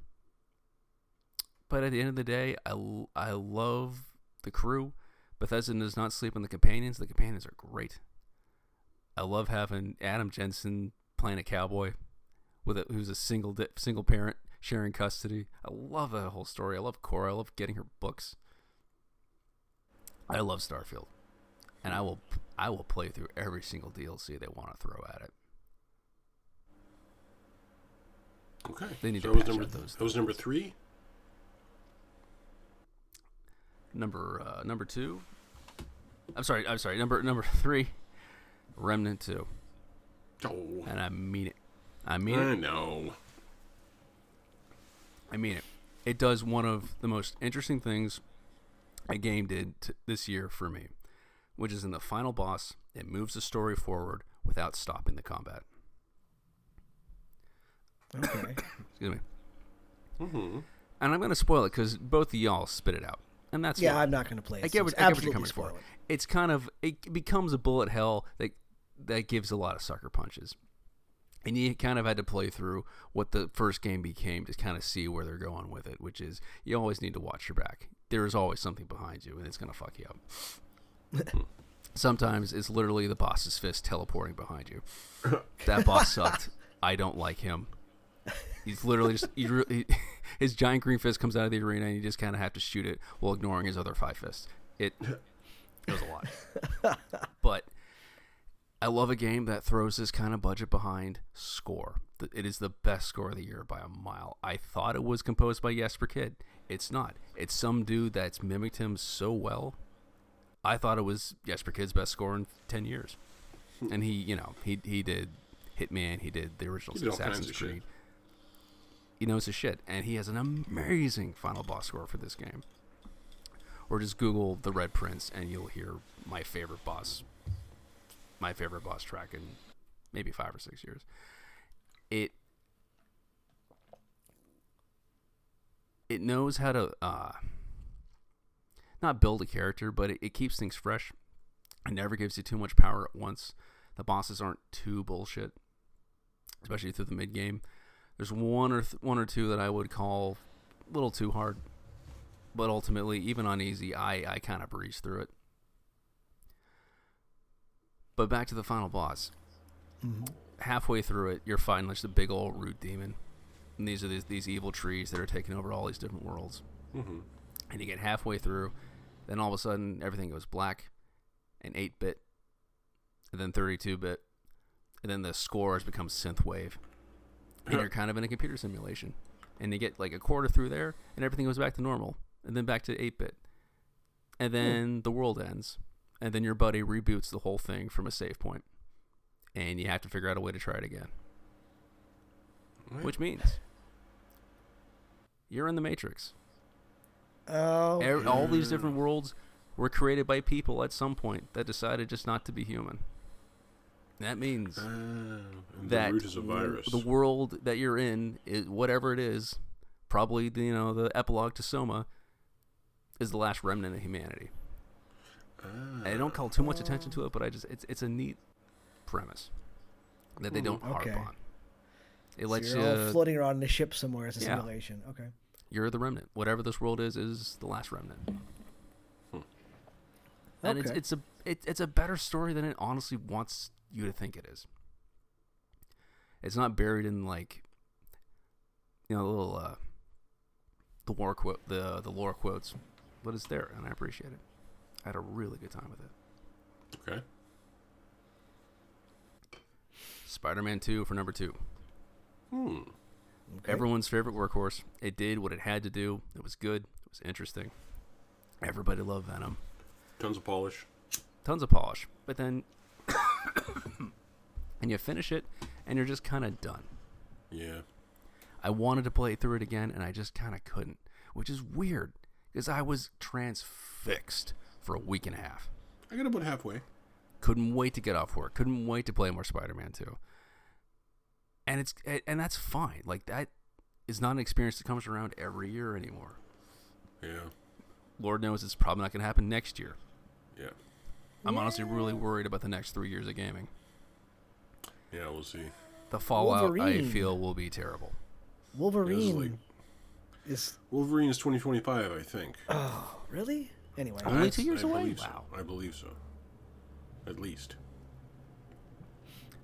But at the end of the day, I, I love the crew. Bethesda does not sleep on the companions. The companions are great. I love having Adam Jensen playing a cowboy with a, who's a single di- single parent sharing custody. I love that whole story. I love Cora. I love getting her books. I love Starfield, and I will I will play through every single DLC they want to throw at it. Okay. They need so to patch number those that was number three. Number uh, number two. I'm sorry. I'm sorry. Number number three. Remnant two, Oh, and I mean it. I mean I it. I know. I mean it. It does one of the most interesting things a game did t- this year for me, which is in the final boss, it moves the story forward without stopping the combat. Okay. Excuse me. Mm-hmm. And I'm going to spoil it because both of y'all spit it out, and that's yeah, fine. I'm not going to play it. I so get what, I get what you're coming for. it. It's kind of it becomes a bullet hell that that gives a lot of sucker punches, and you kind of had to play through what the first game became to kind of see where they're going with it. Which is you always need to watch your back. There is always something behind you, and it's gonna fuck you up. Sometimes it's literally the boss's fist teleporting behind you. That boss sucked. I don't like him. He's literally just he, he, his giant green fist comes out of the arena, and you just kind of have to shoot it while ignoring his other five fists. It it was a lot, but I love a game that throws this kind of budget behind score. It is the best score of the year by a mile. I thought it was composed by Jesper Kyd. It's not. It's some dude that's mimicked him so well. I thought it was Jesper Kyd's best score in ten years, and he, you know, he he did Hitman. He did the original did Assassin's of shit. Creed. He knows his shit, and he has an amazing final boss score for this game. Or just Google the Red Prince, and you'll hear my favorite boss, my favorite boss track in maybe five or six years. It it knows how to uh, not build a character, but it, it keeps things fresh. It never gives you too much power at once. The bosses aren't too bullshit, especially through the mid game. There's one or th- one or two that I would call a little too hard, but ultimately, even on easy, I I kind of breeze through it. But back to the final boss. Halfway through it, you're fighting just a big old root demon, and these are these, these evil trees that are taking over all these different worlds. Mm-hmm. And you get halfway through, then all of a sudden everything goes black, and 8 bit, and then 32 bit, and then the scores become synthwave, and you're kind of in a computer simulation, and you get like a quarter through there, and everything goes back to normal, and then back to 8 bit, and hmm. then the world ends, and then your buddy reboots the whole thing from a save point, and you have to figure out a way to try it again, which means you're in the matrix. Oh, Ev- all these different worlds were created by people at some point that decided just not to be human. That means oh, and that the root is a w- virus. the world that you're in is whatever it is probably the, you know the epilogue to Soma is the last remnant of humanity. Ah. And I don't call too much attention to it, but I just it's it's a neat premise that they hmm, don't okay. harp on. It So lets you floating around in a ship somewhere as a Yeah. simulation. Okay. You're the remnant. Whatever this world is is the last remnant. And it's Okay. it's a it, it's a better story than it honestly wants you to think it is. It's not buried in like you know, the little uh the war quote the the lore quotes, but it's there and I appreciate it. I had a really good time with it. Okay. Spider-Man 2 for number 2. Hmm. Okay. Everyone's favorite workhorse. It did what it had to do. It was good. It was interesting. Everybody loved Venom. Tons of polish. Tons of polish. But then and you finish it and you're just kind of done. Yeah. I wanted to play through it again, and I just kind of couldn't, which is weird because I was transfixed for a week and a half. I got about halfway. Couldn't wait to get off work. Couldn't wait to play more Spider-Man 2. And it's and that's fine. Like that is not an experience that comes around every year anymore. Yeah. Lord knows it's probably not going to happen next year. Yeah. I'm honestly really worried about the next three years of gaming. Yeah, we'll see. The fallout I feel will be terrible. Wolverine like- is Wolverine is 2025, I think. oh really? Anyway, Only two years I away? believe so. Wow. I believe so. At least.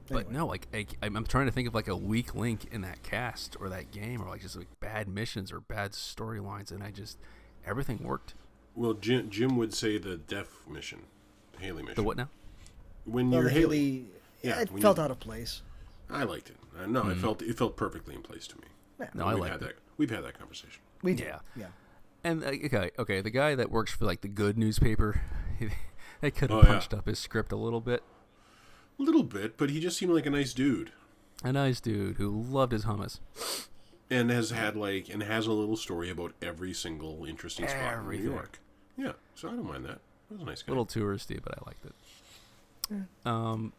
But Anyway. no, like I, I'm I'm trying to think of like a weak link in that cast or that game, or like just like bad missions or bad storylines, and I just everything worked. Well, Jim, Jim would say the Def mission, the Hailey mission. The what now? When well, you're Hailey, Hailey, Yeah, it felt you- out of place. I liked it. Uh, no, it felt it felt perfectly in place to me. Yeah. Mm-hmm. No, I we've liked had it. that. We've had that conversation. We did. Yeah. Yeah. And uh, okay, okay, the guy that works for like the good newspaper, they could have Oh, yeah. punched up his script a little bit. A little bit, but he just seemed like a nice dude, A nice dude who loved his hummus. and has had like and has a little story about every single interesting spot in New York. Yeah, so I don't mind that. That was a nice guy. A little touristy, but I liked it. Um,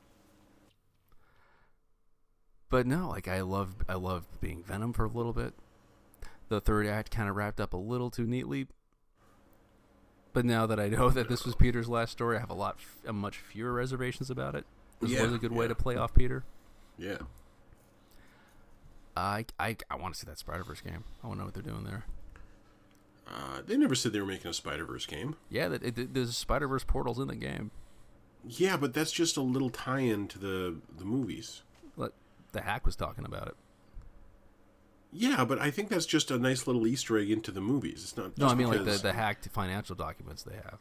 but no, like I love, I love being Venom for a little bit. The third act kind of wrapped up a little too neatly. But now that I know that this was Peter's last story, I have a lot, f- much fewer reservations about it. This Yeah, was a good way to play off Peter. Yeah. I, I, I want to see that Spider Verse game. I want to know what they're doing there. Uh, they never said they were making a Spider Verse game. Yeah, that it, there's Spider Verse portals in the game. Yeah, but that's just a little tie-in to the the movies. But the hack was talking about it. Yeah, but I think that's just a nice little Easter egg into the movies. It's not. Just No, I mean like the, because- the hacked financial documents they have.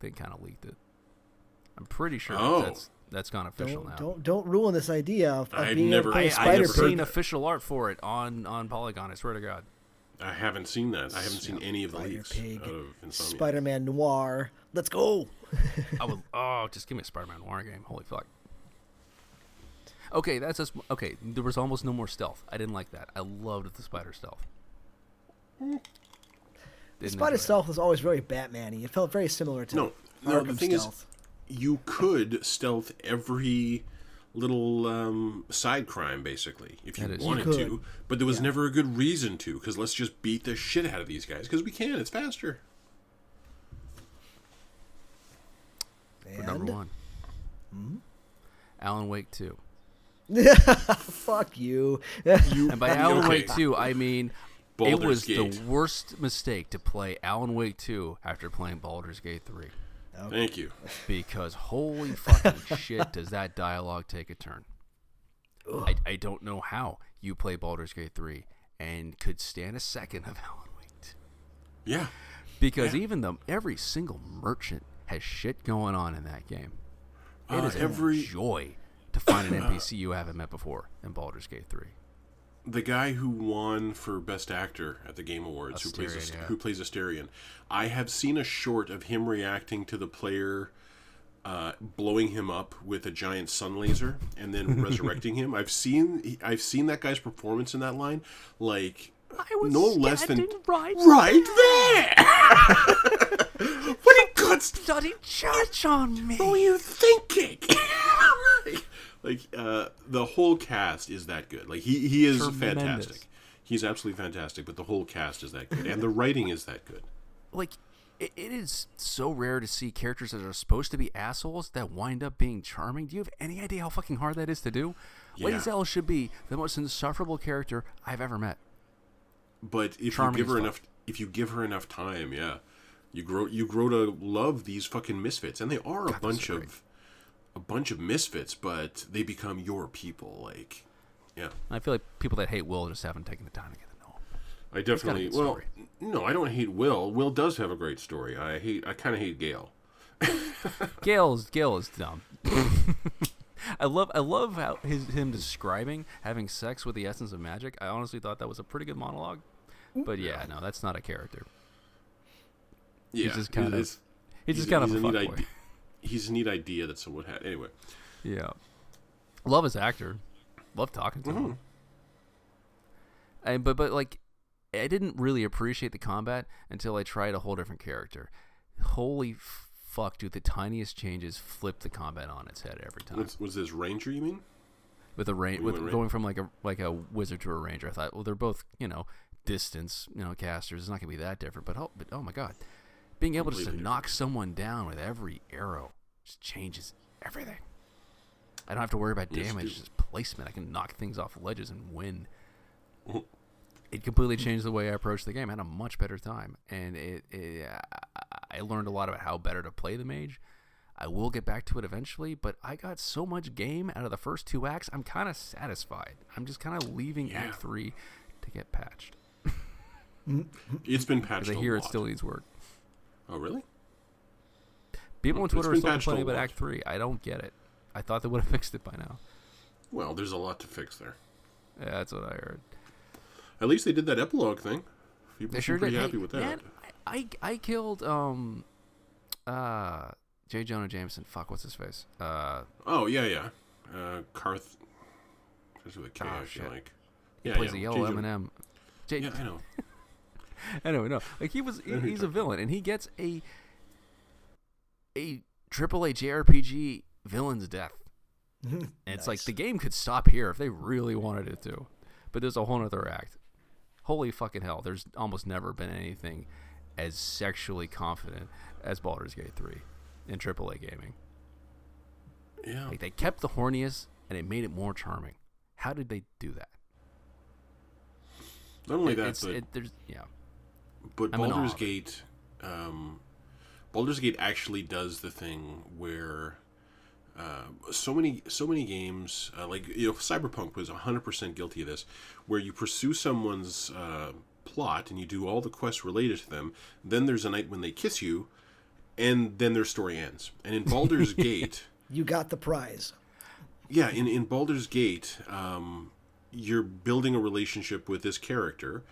They kind of leaked it. I'm pretty sure Oh. that's that's gone official Don't now. don't don't ruin this idea of, of I've being never- able to play I, a I Spider have never seen that. official art for it on on Polygon. I swear to God. I haven't seen that. I haven't seen any of the Spider leaks Pig, of Spider-Man Noir. Let's go. I would. Oh, just give me a Spider-Man Noir game. Holy fuck. Okay, that's just okay. There was almost no more stealth. I didn't like that. I loved the spider stealth. Hmm. The Didn't Spider enjoy it. stealth was always very Batman-y. It felt very similar to No, no. The thing stealth. is, you could stealth every little um, side crime basically if you wanted true. to, but there was never a good reason to. Because let's just beat the shit out of these guys because we can. It's faster. For number And- one. Alan Wake two. Fuck you. You, And by okay, Alan Wake 2, I mean it was Gate. the worst mistake to play Alan Wake 2 after playing Baldur's Gate 3. Thank you. Because holy fucking shit, does that dialogue take a turn. I, I don't know how you play Baldur's Gate 3 and could stand a second of Alan Wake 2. Yeah. Because Yeah. even the every single merchant has shit going on in that game. It Uh, is every- a joy to find an NPC you haven't met before in Baldur's Gate 3. The guy who won for best actor at the Game Awards, who plays Ast- yeah. who plays Astarion, I have seen a short of him reacting to the player uh, blowing him up with a giant sun laser and then resurrecting him. I've seen I've seen that guy's performance in that line, like no less than right, right there. what in God's bloody church on me. what were you thinking? like, like uh, the whole cast is that good. Like he he is Tremendous. fantastic. He's absolutely fantastic, but the whole cast is that good, and the writing is that good. like it, it is so rare to see characters that are supposed to be assholes that wind up being charming. Do you have any idea how fucking hard that is to do? Yeah. Lae'zel should be the most insufferable character I've ever met. But if Charming you give her enough, if you give her enough time, yeah, you grow you grow to love these fucking misfits, and they are a God, those bunch are of a bunch of misfits, but they become your people. Like, yeah, I feel like people that hate Will just haven't taken the time to get to know him. I definitely. Well, story. no, I don't hate Will. Will does have a great story. I hate. I kind of hate Gale. Gale is Gale is dumb. I love I love how his him describing having sex with the essence of magic. I honestly thought that was a pretty good monologue. But yeah, no, that's not a character. Yeah, he's just kind of- it's- He's just kind of a he's neat fuckboy. He's a neat idea that someone had. Anyway, Yeah. Love his actor. Love talking to him. Mm-hmm. And but but like I didn't really appreciate the combat until I tried a whole different character. Holy fuck, dude, the tiniest changes flip the combat on its head every time. was, was this Ranger? You mean? with a range with going from like a like a wizard to a ranger. I thought, well, they're both, you know, distance, you know, casters. It's not gonna be that different. But oh but oh my god. Being able just to knock someone down with every arrow just changes everything. I don't have to worry about Yes, damage, dude. just placement. I can knock things off ledges and win. It completely changed the way I approached the game. I had a much better time, and it, it I- learned a lot about how better to play the mage. I will get back to it eventually, but I got so much game out of the first two acts. I'm kind of satisfied. I'm just kind of leaving Yeah. Act Three to get patched It's been patched. I hear it still needs work. Oh, really? People on Twitter are still complaining about. Act Three. I don't get it. I thought they would have fixed it by now. Well, there's a lot to fix there. Yeah, that's what I heard. At least they did that epilogue thing. People They sure pretty did. happy Hey, with that. Man, I, I I killed um uh J. Jonah Jameson. Fuck, what's his face? Uh, Oh yeah, yeah. Uh, Carth. Starts with a K. Oh, I feel shit. like. he Yeah, plays yeah. a yellow J. M and M. J. Yeah, I know. Anyway, no, like he was, he, he's a villain, and he gets a a AAA JRPG villain's death. And it's like the game could stop here if they really wanted it to, but there's a whole other act. Holy fucking hell! There's almost never been anything as sexually confident as Baldur's Gate 3 in AAA gaming. Yeah. Like they kept the horniest and it made it more charming. How did they do that? Not only It- that, it's, but it, there's yeah. but I'm Baldur's. Gate, um, Baldur's Gate actually does the thing where uh, so many so many games uh, like you know Cyberpunk was 100% guilty of this, where you pursue someone's uh, plot and you do all the quests related to them. Then there's a night when they kiss you, and then their story ends. And in Baldur's Gate. You got the prize. yeah in, in baldur's gate um, you're building a relationship with this character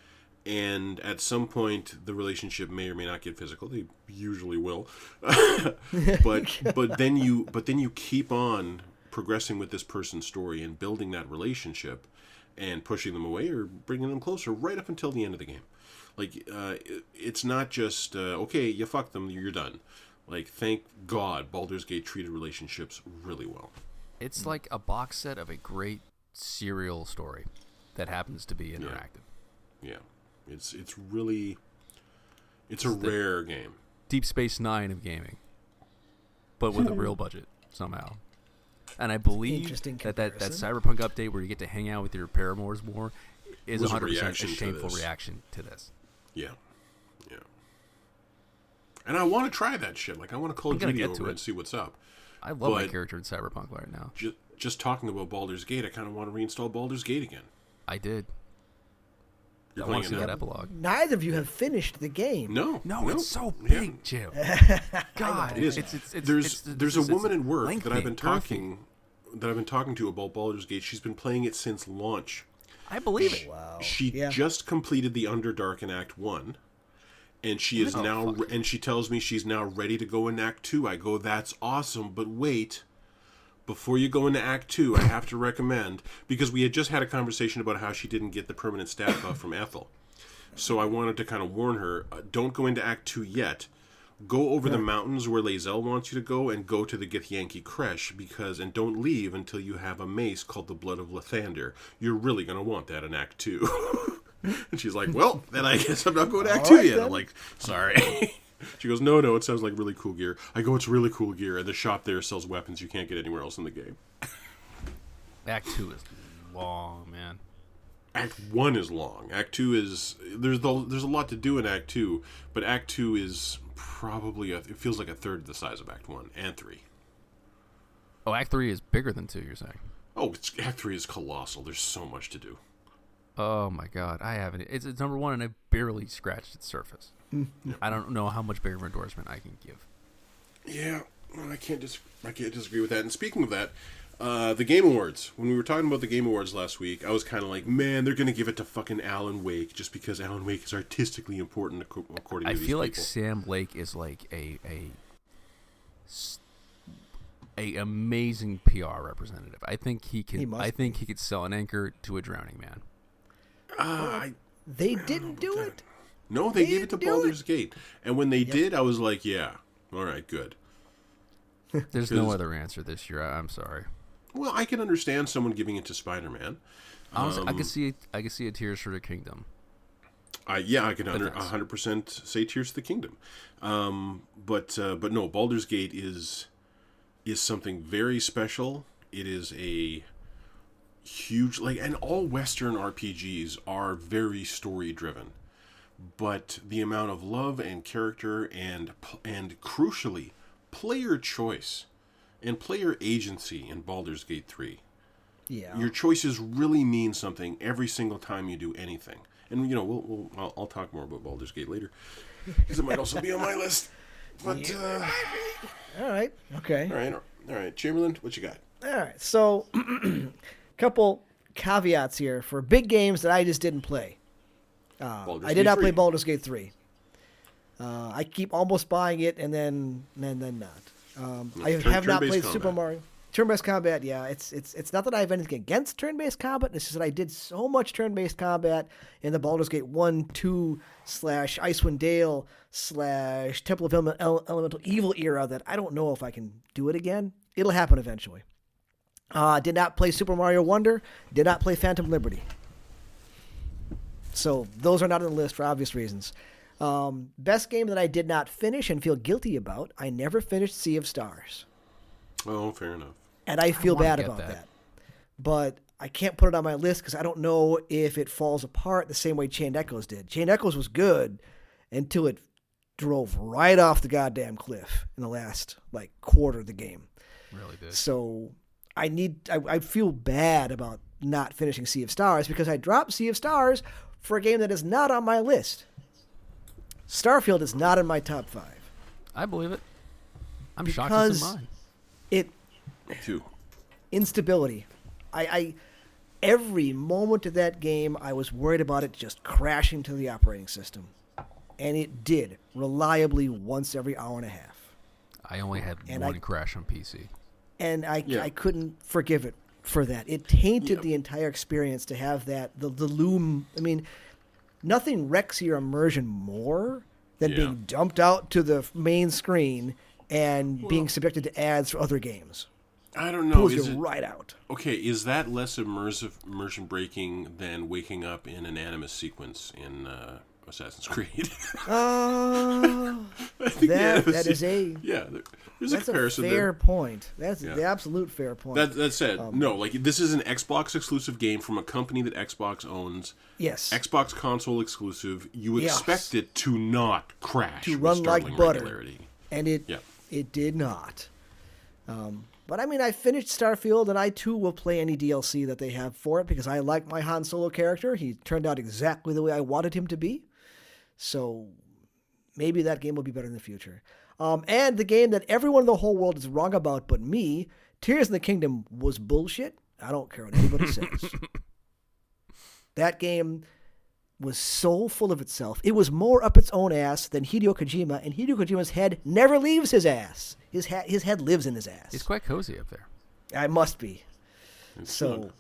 and at some point the relationship may or may not get physical. They usually will. But but then you but then you keep on progressing with this person's story and building that relationship and pushing them away or bringing them closer right up until the end of the game. Like uh, it- it's not just uh, okay you fuck them you're done. Like thank god baldur's gate treated relationships really well. It's like a box set of a great serial story that happens to be interactive. Yeah, it's it's really it's a It's the- rare game. Deep Space Nine of gaming, but with a hmm. real budget somehow. And I believe that, that that cyberpunk update where you get to hang out with your paramours more is Was a 100% a, reaction to shameful this. reaction to this. Yeah, yeah. And I want to try that shit. Like I want to call I'm gonna Judy get to over it. and see what's up. I love my character in Cyberpunk right now. Just just talking about Baldur's Gate, I kind of want to reinstall Baldur's Gate again. I did. You're I want to see that epilogue. Neither of you have finished the game. No, No, it's so Yeah. big, Jim. God, It is. It's, it's, it's, there's it's, there's it's- a woman in work that I've been girthy. talking that I've been talking to about Baldur's Gate. She's been playing it since launch. I believe it. Wow. She Yeah. just completed the Underdark in Act One, and she is Oh, now fuck. and she tells me she's now ready to go in Act Two. I go, that's awesome, but wait. Before you go into Act Two, I have to recommend because we had just had a conversation about how she didn't get the permanent stat buff from Ethel. So I wanted to kind of warn her: uh, don't go into Act Two yet. Go over the mountains where Lae'zel wants you to go, and go to the Githyanki Creche because, and don't leave until you have a mace called the Blood of Lathander. You're really gonna want that in Act Two. And she's like, "Well, then I guess I'm not going to Act All Two right, yet." then. I'm like, "Sorry." she goes, "No, no, it sounds like really cool gear." I go, "It's really cool gear, and the shop there sells weapons you can't get anywhere else in the game." Act two is long, man. Act One is long. Act Two is there's the, there's a lot to do in Act Two, but Act Two is probably a, it feels like a third the size of Act One and Three. Oh, Act three is bigger than two. You're saying? Oh, it's, Act Three is colossal. There's so much to do. Oh my god, I haven't. It's, it's number one, and I barely scratched its surface. I don't know how much bigger of an endorsement I can give. Yeah, I can't dis- I can't disagree with that. And speaking of that, uh, the Game Awards. When we were talking about the Game Awards last week, I was kind of like, man, they're gonna give it to fucking Alan Wake just because Alan Wake is artistically important ac- according I to these feel like people. Sam Lake is like a a a amazing PR representative. I think he can. He I think he could sell an anchor to a drowning man. Ah, I, They didn't do it. No, they, They gave it to didn't do Baldur's Gate, and when they did, I was like, yeah, all right, good. There's no other answer this year. I, I'm sorry. Well, I can understand someone giving it to Spider Man. Honestly, I Um, could see. I can see a Tears for the Kingdom. Uh, yeah, I can under hundred percent say Tears to the Kingdom, um, but uh, but no, Baldur's Gate is is something very special. It is a huge like, and all Western RPGs are very story driven, but the amount of love and character and and crucially player choice and player agency in Baldur's Gate three Yeah. your choices really mean something every single time you do anything. And you know, we'll, we'll I'll, I'll talk more about Baldur's Gate later because it might also be on my list. But uh, All right. Okay. all right, all right, Chamberlain, what you got? All right. So, a couple caveats here for big games that I just didn't play. Uh, Baldur's I did not play Baldur's Gate three. Uh, I keep almost buying it and then and then not. Um, I turn- have not played Super. Mario. Turn-based combat, yeah, it's it's it's not that I have anything against turn-based combat. It's just that I did so much turn-based combat in the Baldur's Gate one, two slash Icewind Dale slash Temple of Ele- Ele- Elemental Evil era that I don't know if I can do it again. It'll happen eventually. Uh, did not play Super Mario Wonder. Did not play Phantom Liberty. So those are not on the list for obvious reasons. Um, best game that I did not finish and feel guilty about. I never finished Sea of Stars, Oh, fair enough. and I feel wanna bad about that. that. But I can't put it on my list because I don't know if it falls apart the same way Chained Echoes did. Chained Echoes was good until it drove right off the goddamn cliff in the last like quarter of the game. Really did. So I need I, I feel bad about not finishing Sea of Stars because I dropped Sea of Stars for a game that is not on my list. Starfield is not in my top five. I believe it. I'm shocked it's in Because- mine. It Two. instability. I, I every moment of that game I was worried about it just crashing to the operating system. And it did reliably once every hour and a half. I only had and one I- crash on PC. and I, Yeah. I couldn't forgive it for that. It tainted Yeah. the entire experience to have that the the loom. I mean, nothing wrecks your immersion more than Yeah. being dumped out to the main screen and being subjected to ads for other games. I don't know. Pulls Is you it, right out. okay, is that less immersive, immersion breaking than waking up in an animus sequence in uh, Assassin's Creed? Uh, I think the that animus that is a yeah. there- There's a that's a fair there. point. That's Yeah. the absolute fair point. That that said, Um, no, like this is an Xbox exclusive game from a company that Xbox owns. yes, Xbox console exclusive. You Yes. expect it to not crash. To run like butter. Regularity. and it Yeah. it did not. Um, but I mean, I finished Starfield, and I too will play any DLC that they have for it because I like my Han Solo character. He turned out exactly the way I wanted him to be. So maybe that game will be better in the future. Um, and the game that everyone in the whole world is wrong about, but me, Tears in the Kingdom was bullshit. I don't care what anybody says. that game was so full of itself. It was more up its own ass than Hideo Kojima, and Hideo Kojima's head never leaves his ass. His ha- his head lives in his ass. He's quite cozy up there. I must be. It's So good.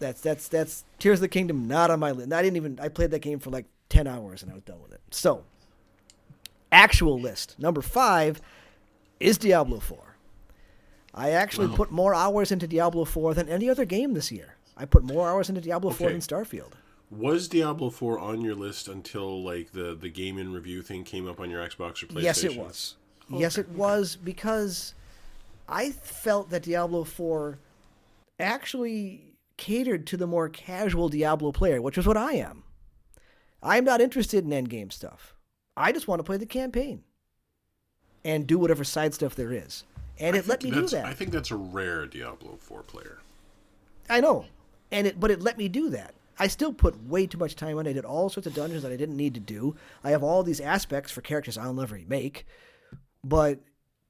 that's that's that's Tears of the Kingdom not on my list. I didn't even I played that game for like ten hours and I was done with it. So actual list number five is Diablo Four. I actually put more hours into Diablo Four than any other game this year. I put more hours into Diablo Four than Starfield. Was Diablo 4 on your list until like the the game in review thing came up on your Xbox or PlayStation? Yes, it was. Yes, it was because I felt that Diablo 4 actually catered to the more casual Diablo player, which is what I am. I'm not interested in endgame stuff. I just want to play the campaign and do whatever side stuff there is. And I it let me do that. I think that's a rare Diablo 4 player. I know, and it but it let me do that. I still put way too much time in. I did all sorts of dungeons that I didn't need to do. I have all these aspects for characters I'll never make, but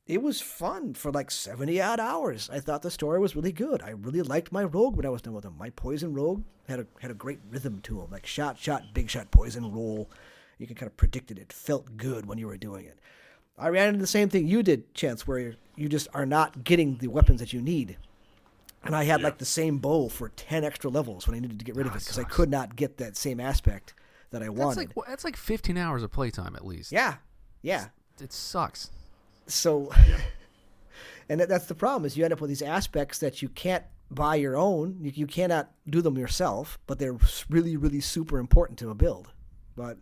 it was fun for like seventy odd hours. I thought the story was really good. I really liked my rogue when I was done with him. My poison rogue had a had a great rhythm to him, like shot, shot, big shot, poison roll. You can kind of predict it. It felt good when you were doing it. I ran into the same thing you did, Chance, where you just are not getting the weapons that you need. And I had Yeah. like the same bow for 10 extra levels when I needed to get rid of Ah, it because I could not get that same aspect that I That's wanted. like well, that's like 15 hours of playtime at least. yeah. Yeah. It sucks. So, and that, that's the problem is you end up with these aspects that you can't buy your own. You, you cannot do them yourself, but they're really, really super important to a build. But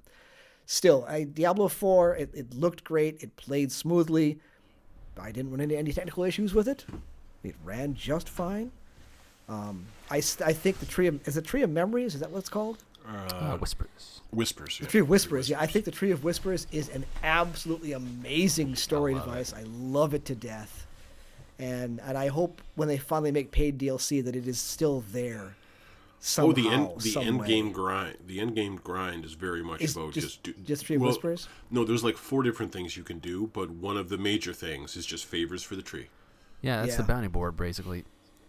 still, I, Diablo 4, it, it looked great. It played smoothly. I didn't run into any technical issues with it. It ran just fine. Um, I, I think the tree of is it tree of memories is that what it's called? Uh, whispers. Whispers. The Tree of Whispers. Yeah, I think the Tree of Whispers is an absolutely amazing story I love device. I love it to death, and and I hope when they finally make paid DLC that it is still there. Somehow, Oh, the end the some end way. game grind. The end game grind is very much Is about just- just do, just Tree of well, Whispers? No, there's like four different things you can do, but one of the major things is just favors for the tree. Yeah, that's the bounty board basically.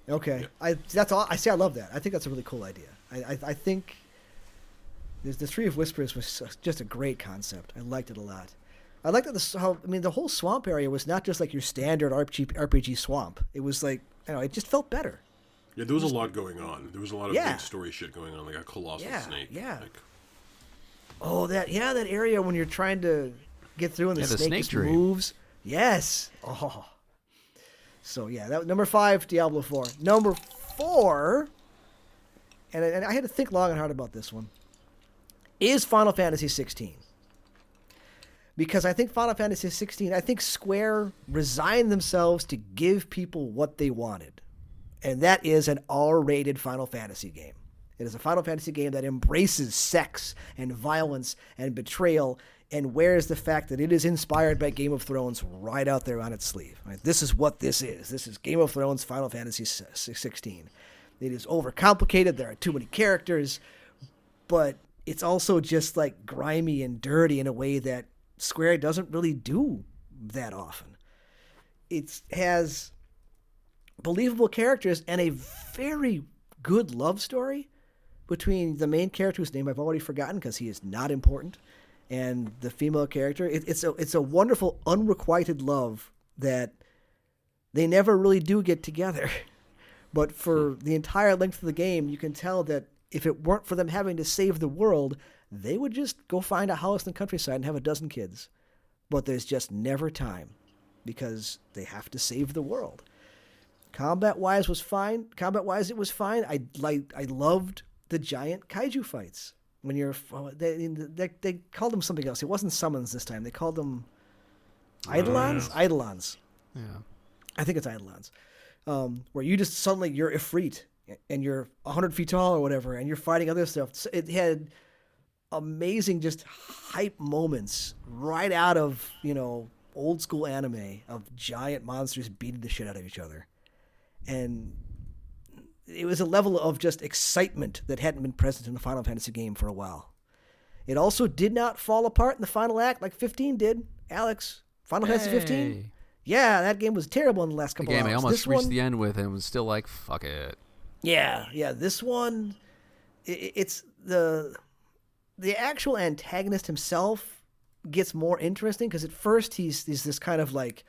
Okay, Yeah. I that's all. I see. I love that. I think that's a really cool idea. I I, I think there's the Tree of Whispers was just a great concept. I liked it a lot. I liked that the how I mean the whole swamp area was not just like your standard RPG, RPG swamp. It was like you know it just felt better. Yeah, there was a lot going on. There was a lot of Yeah. big story shit going on, like a colossal Yeah, snake. yeah. Like, Oh, that yeah, that area when you're trying to get through and the Yeah, the snake, snake just tree. moves. Yes. Oh. So yeah, that number five, Diablo four. Number four, and, I- and I had to think long and hard about this one. Is Final Fantasy sixteen? Because I think Final Fantasy sixteen, I think Square resigned themselves to give people what they wanted, and that is an R-rated Final Fantasy game. It is a Final Fantasy game that embraces sex and violence and betrayal and wears the fact that it is inspired by Game of Thrones right out there on its sleeve. Right? This is what this is. This is Game of Thrones Final Fantasy 16. It is overcomplicated. There are too many characters, but it's also just like grimy and dirty in a way that Square doesn't really do that often. It has believable characters and a very good love story between the main character whose name I've already forgotten because he is not important and the female character. It, it's a it's a wonderful unrequited love that they never really do get together. But for hmm. the entire length of the game, you can tell that if it weren't for them having to save the world, they would just go find a house in the countryside and have a dozen kids. But there's just never time because they have to save the world. Combat wise was fine. Combat wise, it was fine. I like I loved the giant kaiju fights when you're they, they they called them something else. It wasn't summons this time. They called them eidolons. Eidolons. Yeah. I think it's eidolons. Um, where you just suddenly you're Ifrit and you're 100 feet tall or whatever, and you're fighting other stuff. It had amazing just hype moments right out of you know old school anime of giant monsters beating the shit out of each other, and it was a level of just excitement that hadn't been present in a Final Fantasy game for a while. It also did not fall apart in the final act like 15 did. Alex, Final Fantasy 15. Yeah, that game was terrible in the last The couple game I hours. almost this reached one, the end with and was still like, fuck it. Yeah, yeah. This one, i i- it's the the actual antagonist himself gets more interesting because at first he's he's this kind of like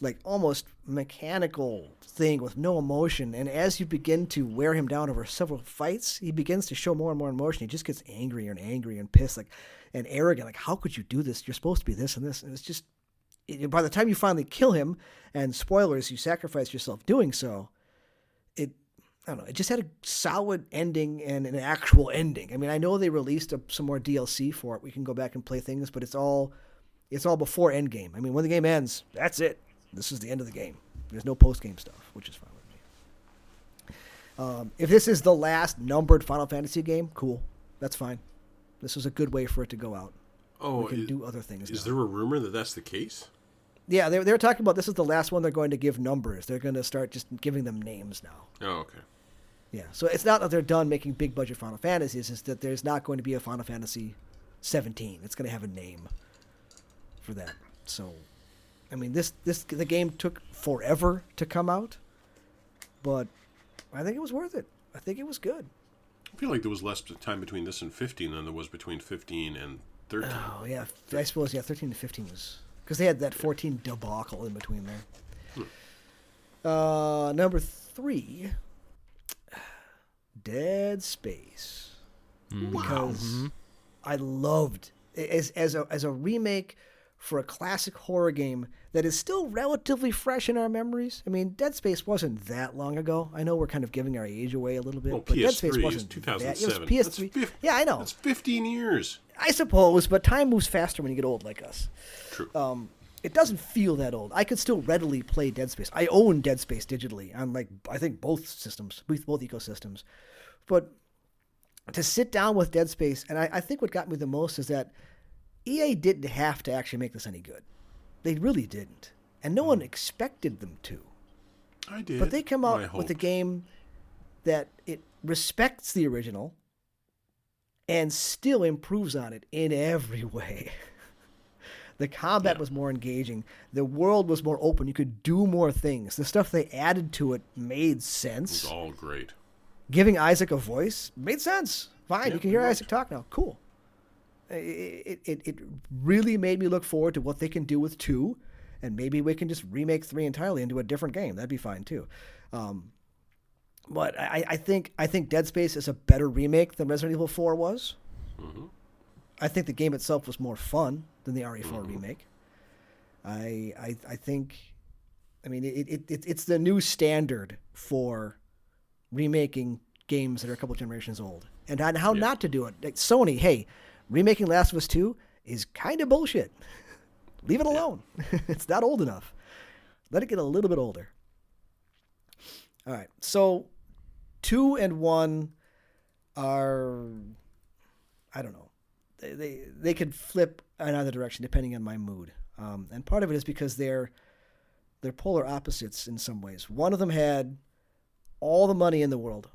like almost mechanical thing with no emotion, and as you begin to wear him down over several fights, he begins to show more and more emotion. He just gets angrier and angrier and pissed, like and arrogant. Like, how could you do this? You're supposed to be this and this, and it's just. it- by the time you finally kill him, and spoilers, you sacrifice yourself doing so, it I don't know. It just had a solid ending and an actual ending. I mean, I know they released a, some more DLC for it. We can go back and play things, but it's all it's all before Endgame. I mean, when the game ends, that's it. This is the end of the game. There's no post game stuff, which is fine with me. Um, if this is the last numbered Final Fantasy game, cool. That's fine. This was a good way for it to go out. Oh, We can is, do other things. is now. there a rumor that that's the case? Yeah, they're they're talking about this is the last one they're going to give numbers. They're going to start just giving them names now. Oh, okay. Yeah, so it's not that they're done making big budget Final Fantasies. It's that there's not going to be a Final Fantasy 17. It's going to have a name for that. So, I mean, this this the game took forever to come out, but I think it was worth it. I think it was good. I feel like there was less time between this and 15 than there was between 15 and 13. Oh yeah, I suppose yeah, 13 to 15 was because they had that 14 debacle in between there. Uh, number three, Dead Space, because I loved as as a as a remake for a classic horror game that is still relatively fresh in our memories. I mean, Dead Space wasn't that long ago. I know we're kind of giving our age away a little bit, Well, but Dead Space PS3 is wasn't that. It was PS3. That's fif- yeah, I know. It's 15 years. I suppose, but time moves faster when you get old like us. True. Um, it doesn't feel that old. I could still readily play Dead Space. I own Dead Space digitally on like I think both systems, both both ecosystems. But to sit down with Dead Space, and I, I think what got me the most is that EA didn't have to actually make this any good. They really didn't, and no one hmm. expected them to. I did. But they come out with a game that it respects the original and still improves on it in every way. The combat Yeah. was more engaging. The world was more open. You could do more things. The stuff they added to it made sense. It was all great. Giving Isaac a voice made sense. Fine, Yeah, you can hear Isaac talk now. Cool. It, it, it really made me look forward to what they can do with two, and maybe we can just remake three entirely into a different game. That'd be fine too. Um, but I, I think I think Dead Space is a better remake than Resident Evil Four was. I think the game itself was more fun than the RE4 mm-hmm. remake. I, I I think, I mean, it, it, it it's the new standard for remaking games that are a couple generations old, and on how not to do it. Like Sony, hey, remaking Last of Us Two is kind of bullshit. Leave it alone. it's not old enough. Let it get a little bit older. All right, so two and one are, I don't know, they they, could flip in either direction depending on my mood, um, and part of it is because they're they're polar opposites in some ways. One of them had all the money in the world,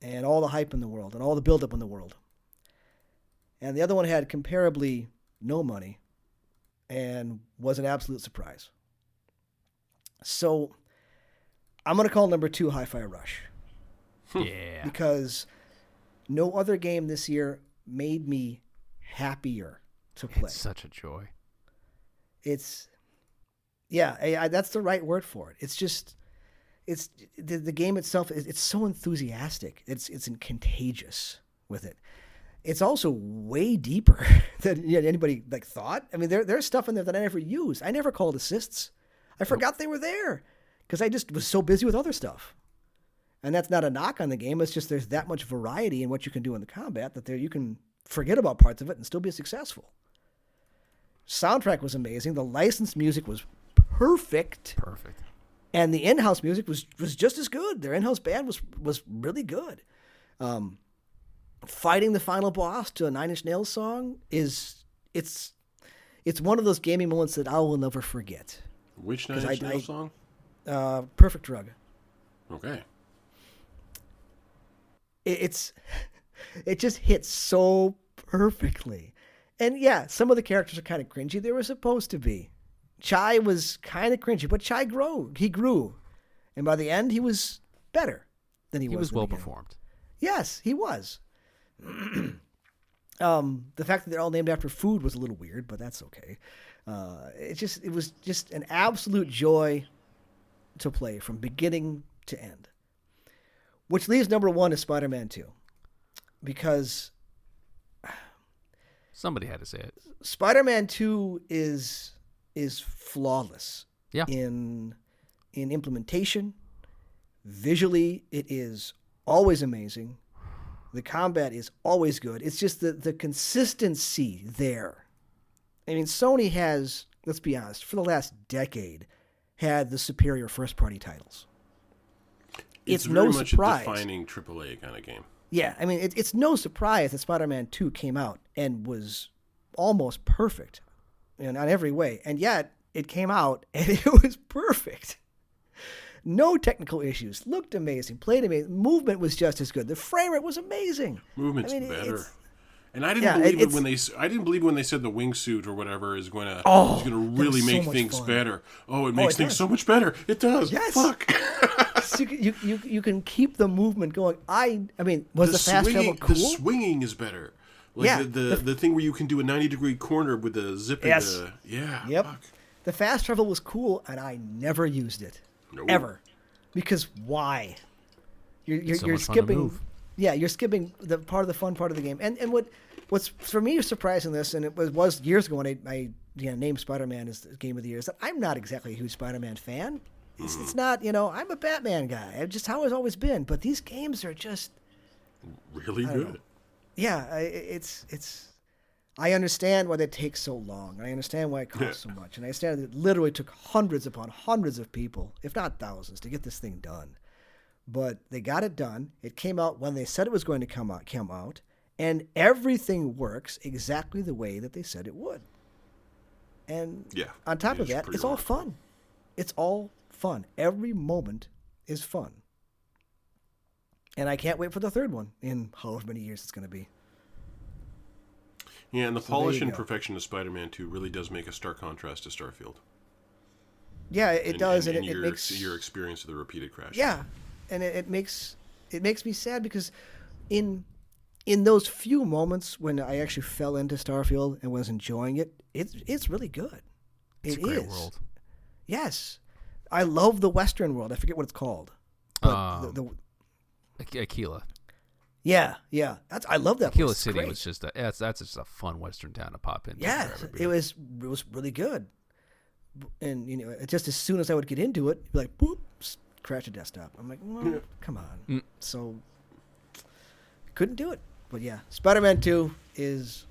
and all the hype in the world, and all the buildup in the world, and the other one had comparably no money, and was an absolute surprise. So, I'm gonna call number two Hi-Fi Rush Yeah. because no other game this year made me happier to play. It's such a joy. It's yeah, I, I, that's the right word for it. It's just it's the, the game itself. is It's so enthusiastic. It's it's contagious with it. It's also way deeper than you know, anybody like thought. I mean, there there's stuff in there that I never used. I never called assists. I forgot they were there because I just was so busy with other stuff. And that's not a knock on the game. It's just there's that much variety in what you can do in the combat that there you can forget about parts of it and still be successful. Soundtrack was amazing. The licensed music was perfect, Perfect. and the in-house music was was just as good. Their in-house band was was really good. Um, fighting the final boss to a Nine Inch Nails song is it's it's one of those gaming moments that I will never forget. Which Nine 'Cause I- Inch Nails I- song? Uh, Perfect Drug. Okay. it, it's it just hits so perfectly. And yeah, some of the characters are kind of cringy. They were supposed to be. Chai was kind of cringy, but Chai grew. He grew, and by the end, he was better than he, He was. was well beginning. performed. Yes, he was. um, the fact that they're all named after food was a little weird, but that's okay. Uh, it just it was just an absolute joy to play from beginning to end. Which leaves number one is Spider-Man Two, because Somebody had to say it. Spider-Man Two is is flawless Yeah. in in implementation, Visually, it is always amazing. The combat is always good. It's just the, the consistency there. I mean, Sony has, let's be honest, for the last decade, had the superior first party titles. It's, very no much surprise. a defining AAA kind of game. Yeah, I mean, it, it's no surprise that Spider Man 2 came out and was almost perfect in, on every way. And yet, it came out and it was perfect. No technical issues. Looked amazing. Played amazing. Movement was just as good. The frame rate was amazing. Movement's I mean, better. And I didn't Yeah, believe it- when they. I didn't believe when they said the wingsuit or whatever is going to. Oh, is going to really so make things fun. better. Oh, it oh, makes it things does. so much better. It does. Yes. Fuck. So you, can- you, you, can keep the movement going. I I mean, was the, fast swinging, travel cool? The swinging is better. Like Yeah, the, the, the thing where you can do a ninety degree corner with a zip. Yes. the- yeah. Yep. fuck. The fast travel was cool, and I never used it. No. Ever. Because why? You're, you're, so you're much fun to skipping. Yeah, you're skipping the part of the fun part of the game. And and what what's for me surprising this, and it was, was years ago when I, I you know, named Spider Man as the game of the year, is that I'm not exactly a huge Spider Man fan. It's, it's mm. not, you know, I'm a Batman guy. I just how it's always been. But these games are just Really good. know. Yeah, I, it's it's. I understand why they take so long. and I understand why it costs so much, and I understand that it literally took hundreds upon hundreds of people, if not thousands, to get this thing done. But they got it done. It came out when they said it was going to come out. Come out, and everything works exactly the way that they said it would. And Yeah, on top of that, it's all fun. It's all fun. Every moment is fun. And I can't wait for the third one in however many years it's going to be. Yeah, and the there polish and go. perfection of Spider Man Two really does make a stark contrast to Starfield. Yeah, it And- does, and, and, and it, your, it makes your experience of the repeated crash. yeah, and it, it makes it makes me sad because in in those few moments when I actually fell into Starfield and was enjoying it, it's it's really good. It's It a great is. world. Yes, I love the Western world. I forget what it's called. But Um, the, the, Ak- Akila. yeah, yeah, that's I love that. Akila place. City great. was just a that's that's just a fun western town to pop into. Yeah, it was it was really good. And you know, just as soon as I would get into it, be like, boop, s- crash the desktop. I'm like, well, come on. Mm. So couldn't do it. But yeah, Spider-Man Two is,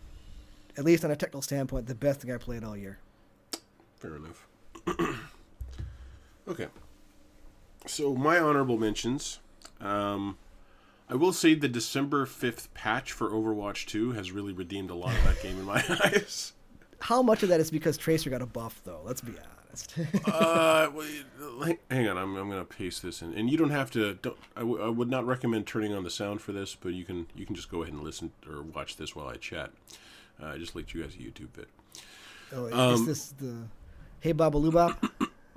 at least on a technical standpoint, the best thing I played all year. Fair enough. okay. So my honorable mentions. Um, I will say the December fifth patch for Overwatch Two has really redeemed a lot of that game in my eyes. How much of that is because Tracer got a buff, though? Let's be honest. Uh, wait, hang- on, I'm, I'm gonna paste this in, and you don't have to. Don't, I, w- I would not recommend turning on the sound for this, but you can you can just go ahead and listen or watch this while I chat. Uh, I just linked you guys a YouTube vid. oh, is Um, this the Hey Baba Loobop?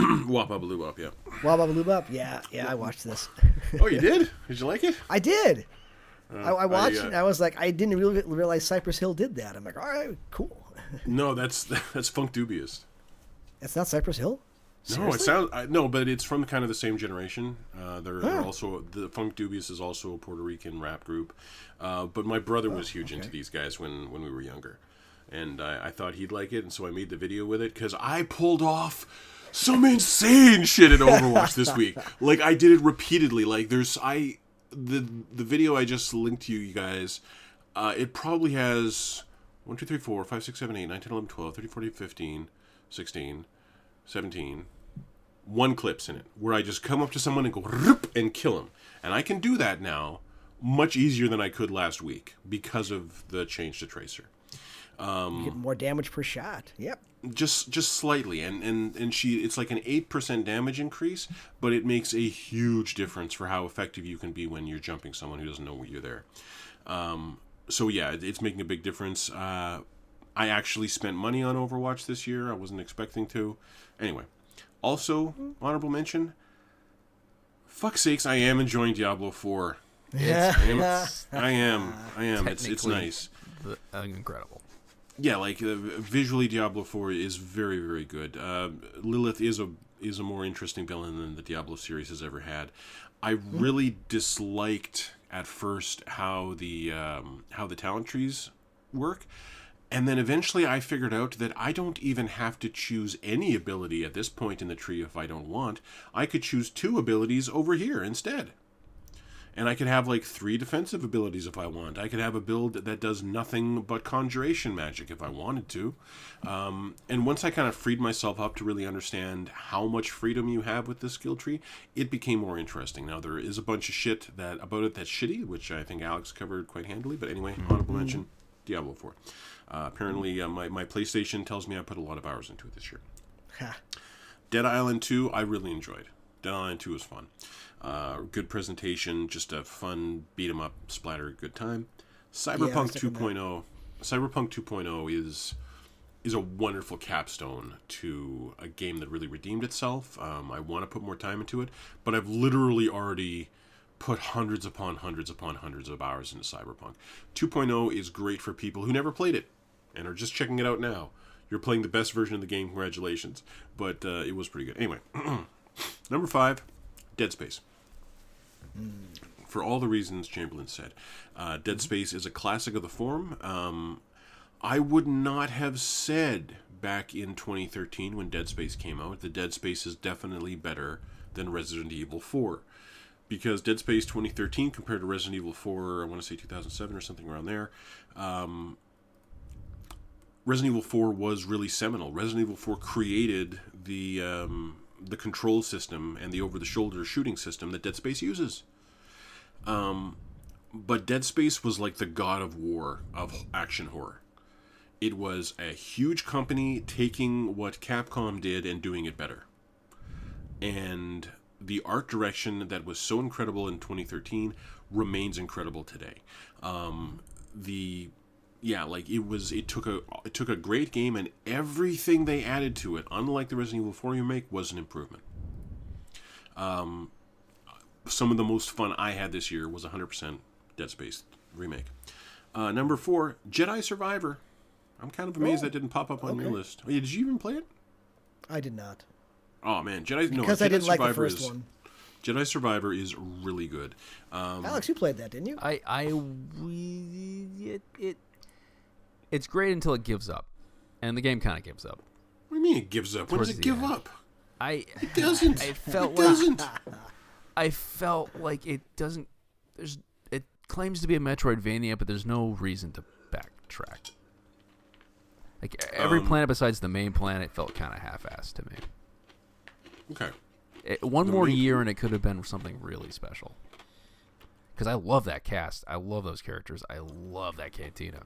Wop bop loo wop, yeah. Wow Baba Loobop? Yeah, yeah, I watched this. Oh, you did? Did you like it? I did. I, I watched uh, it. I was like, I didn't really realize Cypress Hill did that. I'm like, all right, cool. No, that's that's Funkdoobiest. It's not Cypress Hill. No, Seriously? it sounds I, no, but it's from kind of the same generation. Uh, they're, they're Oh. also the Funkdoobiest is also a Puerto Rican rap group. Uh, but my brother was Oh, huge into these guys when when we were younger, and I, I thought he'd like it, and so I made the video with it because I pulled off some insane shit at Overwatch this week. Like I did it repeatedly. Like there's I the the video I just linked to you guys. Uh, it probably has 1, 2, 3, 4, 5, 6, 7, 8, 9, 10, 11, 12, 13, 14, 15, 16, 17, one clips in it where I just come up to someone and go "Rip," and kill him. And I can do that now much easier than I could last week because of the change to Tracer. You get more damage per shot. Yep. Just just slightly and, and, and she it's like an eight percent damage increase, but it makes a huge difference for how effective you can be when you're jumping someone who doesn't know you're there. Um, so yeah, it's making a big difference. Uh, I actually spent money on Overwatch this year. I wasn't expecting to. Anyway, also honorable mention. Fuck sakes, I am enjoying Diablo Four. Yeah. I am. I am. I am. It's it's nice. the- uh, incredible. Yeah, like uh, visually, Diablo Four is very very good. Uh, Lilith is a is a more interesting villain than the Diablo series has ever had. I really disliked at first how the um, how the talent trees work, And then eventually I figured out that I don't even have to choose any ability at this point in the tree if I don't want. I could choose two abilities over here instead. And I could have like three defensive abilities if I want. I could have a build that does nothing but conjuration magic if I wanted to. Um, and once I kind of freed myself up to really understand how much freedom you have with this skill tree, it became more interesting. Now there is a bunch of shit that about it that's shitty, which I think Alex covered quite handily. But anyway, honorable mention, Diablo Four. Uh, apparently, uh, my my PlayStation tells me I put a lot of hours into it this year. Dead Island 2, I really enjoyed. Dead Island 2 was fun. Uh, good presentation, just a fun beat 'em up splatter, good time. Cyberpunk that. 2.0, Cyberpunk 2.0 is is a wonderful capstone to a game that really redeemed itself. Um, I want to put more time into it, but I've literally already put hundreds upon hundreds upon hundreds of hours into Cyberpunk. 2.0 is great for people who never played it and are just checking it out now. You're playing the best version of the game. Congratulations! But uh, it was pretty good. Anyway, number five, Dead Space. For all the reasons Chamberlain said, uh, Dead Space is a classic of the form. Um, I would not have said back in 2013 when Dead Space came out that Dead Space is definitely better than Resident Evil 4. Because Dead Space 2013 compared to Resident Evil 4, I want to say 2007 or something around there, um, Resident Evil 4 was really seminal. Resident Evil 4 created the um, the control system and the over the shoulder shooting system that Dead Space uses. Um, but Dead Space was like the god of war of action horror. It was a huge company taking what Capcom did and doing it better. And the art direction that was so incredible in 2013 remains incredible today. Um, the yeah, like it was it took a it took a great game and everything they added to it, unlike the Resident Evil 4 remake, was an improvement. Um, some of the most fun I had this year was 100% Dead Space remake. Uh, number four, Jedi Survivor. I'm kind of amazed Oh, that didn't pop up on your list. Did you even play it? I did not Oh man, Jedi no, because Jedi I didn't like the Survivor first is one. Jedi Survivor is really good. Um, Alex, you played that, didn't you? I I it, it it's great until it gives up, and the game kind of gives up. what do you mean it gives up? When does it give end. up? I It doesn't. I felt it like doesn't. I felt like it doesn't. There's it claims to be a Metroidvania, but there's no reason to backtrack. Like every Um, planet besides the main planet felt kind of half-assed to me. Okay. It, one The more main- year and it could have been something really special. Because I love that cast. I love those characters. I love that cantina.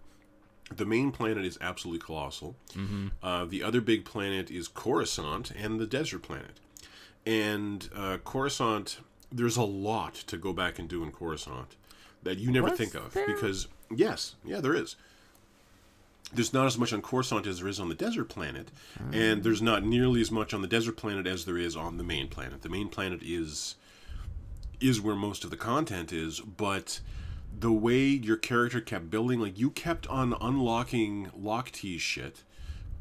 The main planet is absolutely colossal. Mm-hmm. Uh, the other big planet is Coruscant and the desert planet. And uh, Coruscant, there's a lot to go back and do in Coruscant that you never Was think of there? because yes, yeah, there is. There's not as much on Coruscant as there is on the desert planet, and there's not nearly as much on the desert planet as there is on the main planet. The main planet is is where most of the content is, but the way your character kept building, like you kept on unlocking lock T shit,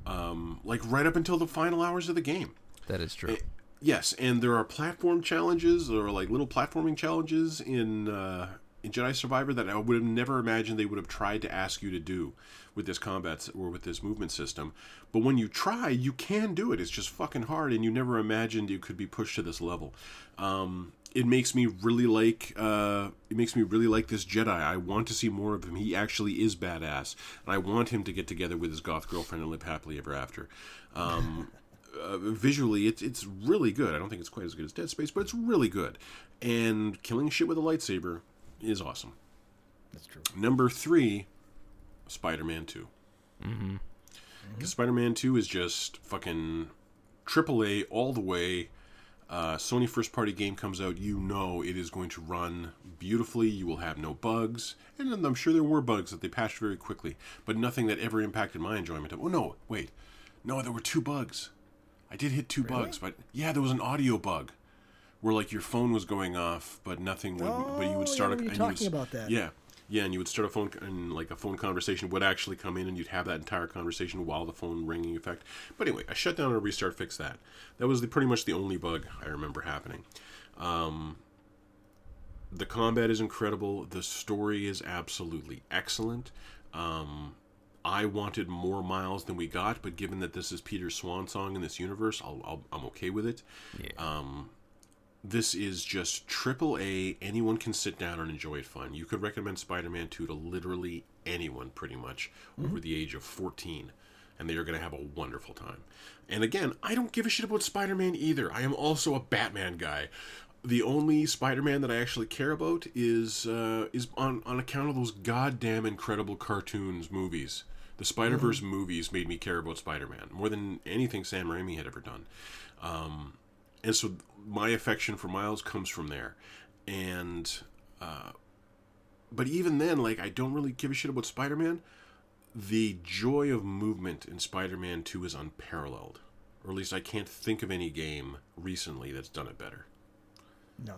um, like right up until the final hours of the game. That is true. Yes, and there are platform challenges or like little platforming challenges in uh, in Jedi Survivor that I would have never imagined they would have tried to ask you to do with this combat or with this movement system. But when you try, you can do it. It's just fucking hard, and you never imagined you could be pushed to this level. Um, it makes me really like uh, it makes me really like this Jedi. I want to see more of him. He actually is badass, and I want him to get together with his goth girlfriend and live happily ever after. Um, uh, visually, it's it's really good. I don't think it's quite as good as Dead Space, but it's really good. And killing shit with a lightsaber is awesome. That's true. Number three, Spider-Man Two. Mm-hmm. Because Spider-Man Two is just fucking AAA all the way. Uh, Sony first party game comes out, you know it is going to run beautifully. You will have no bugs, and I'm sure there were bugs that they patched very quickly, but nothing that ever impacted my enjoyment of. Oh no, wait, no, there were two bugs. I did hit two bugs, but yeah, there was an audio bug where like your phone was going off, but nothing would. but you Oh, would start. I a, you and you would talking s- about that. Yeah, yeah, and you would start a phone and like a phone conversation would actually come in, and you'd have that entire conversation while the phone ringing effect. But anyway, I shut down and restart, fixed that. That was the, pretty much the only bug I remember happening. Um, the combat is incredible. The story is absolutely excellent. Um, I wanted more Miles than we got, but given that this is Peter's swan song in this universe, I'll, I'll, I'm okay with it. Yeah. Um, this is just triple A. Anyone can sit down and enjoy it fun. You could recommend Spider Man 2 to literally anyone, pretty much, over the age of 14, and they are going to have a wonderful time. And again, I don't give a shit about Spider Man either. I am also a Batman guy. The only Spider Man that I actually care about is uh, is on, on account of those goddamn incredible cartoons movies. The Spider Verse movies made me care about Spider Man more than anything Sam Raimi had ever done. Um, and so my affection for Miles comes from there. And uh, but even then, like I don't really give a shit about Spider Man. The joy of movement in Spider Man Two is unparalleled, or at least I can't think of any game recently that's done it better. No.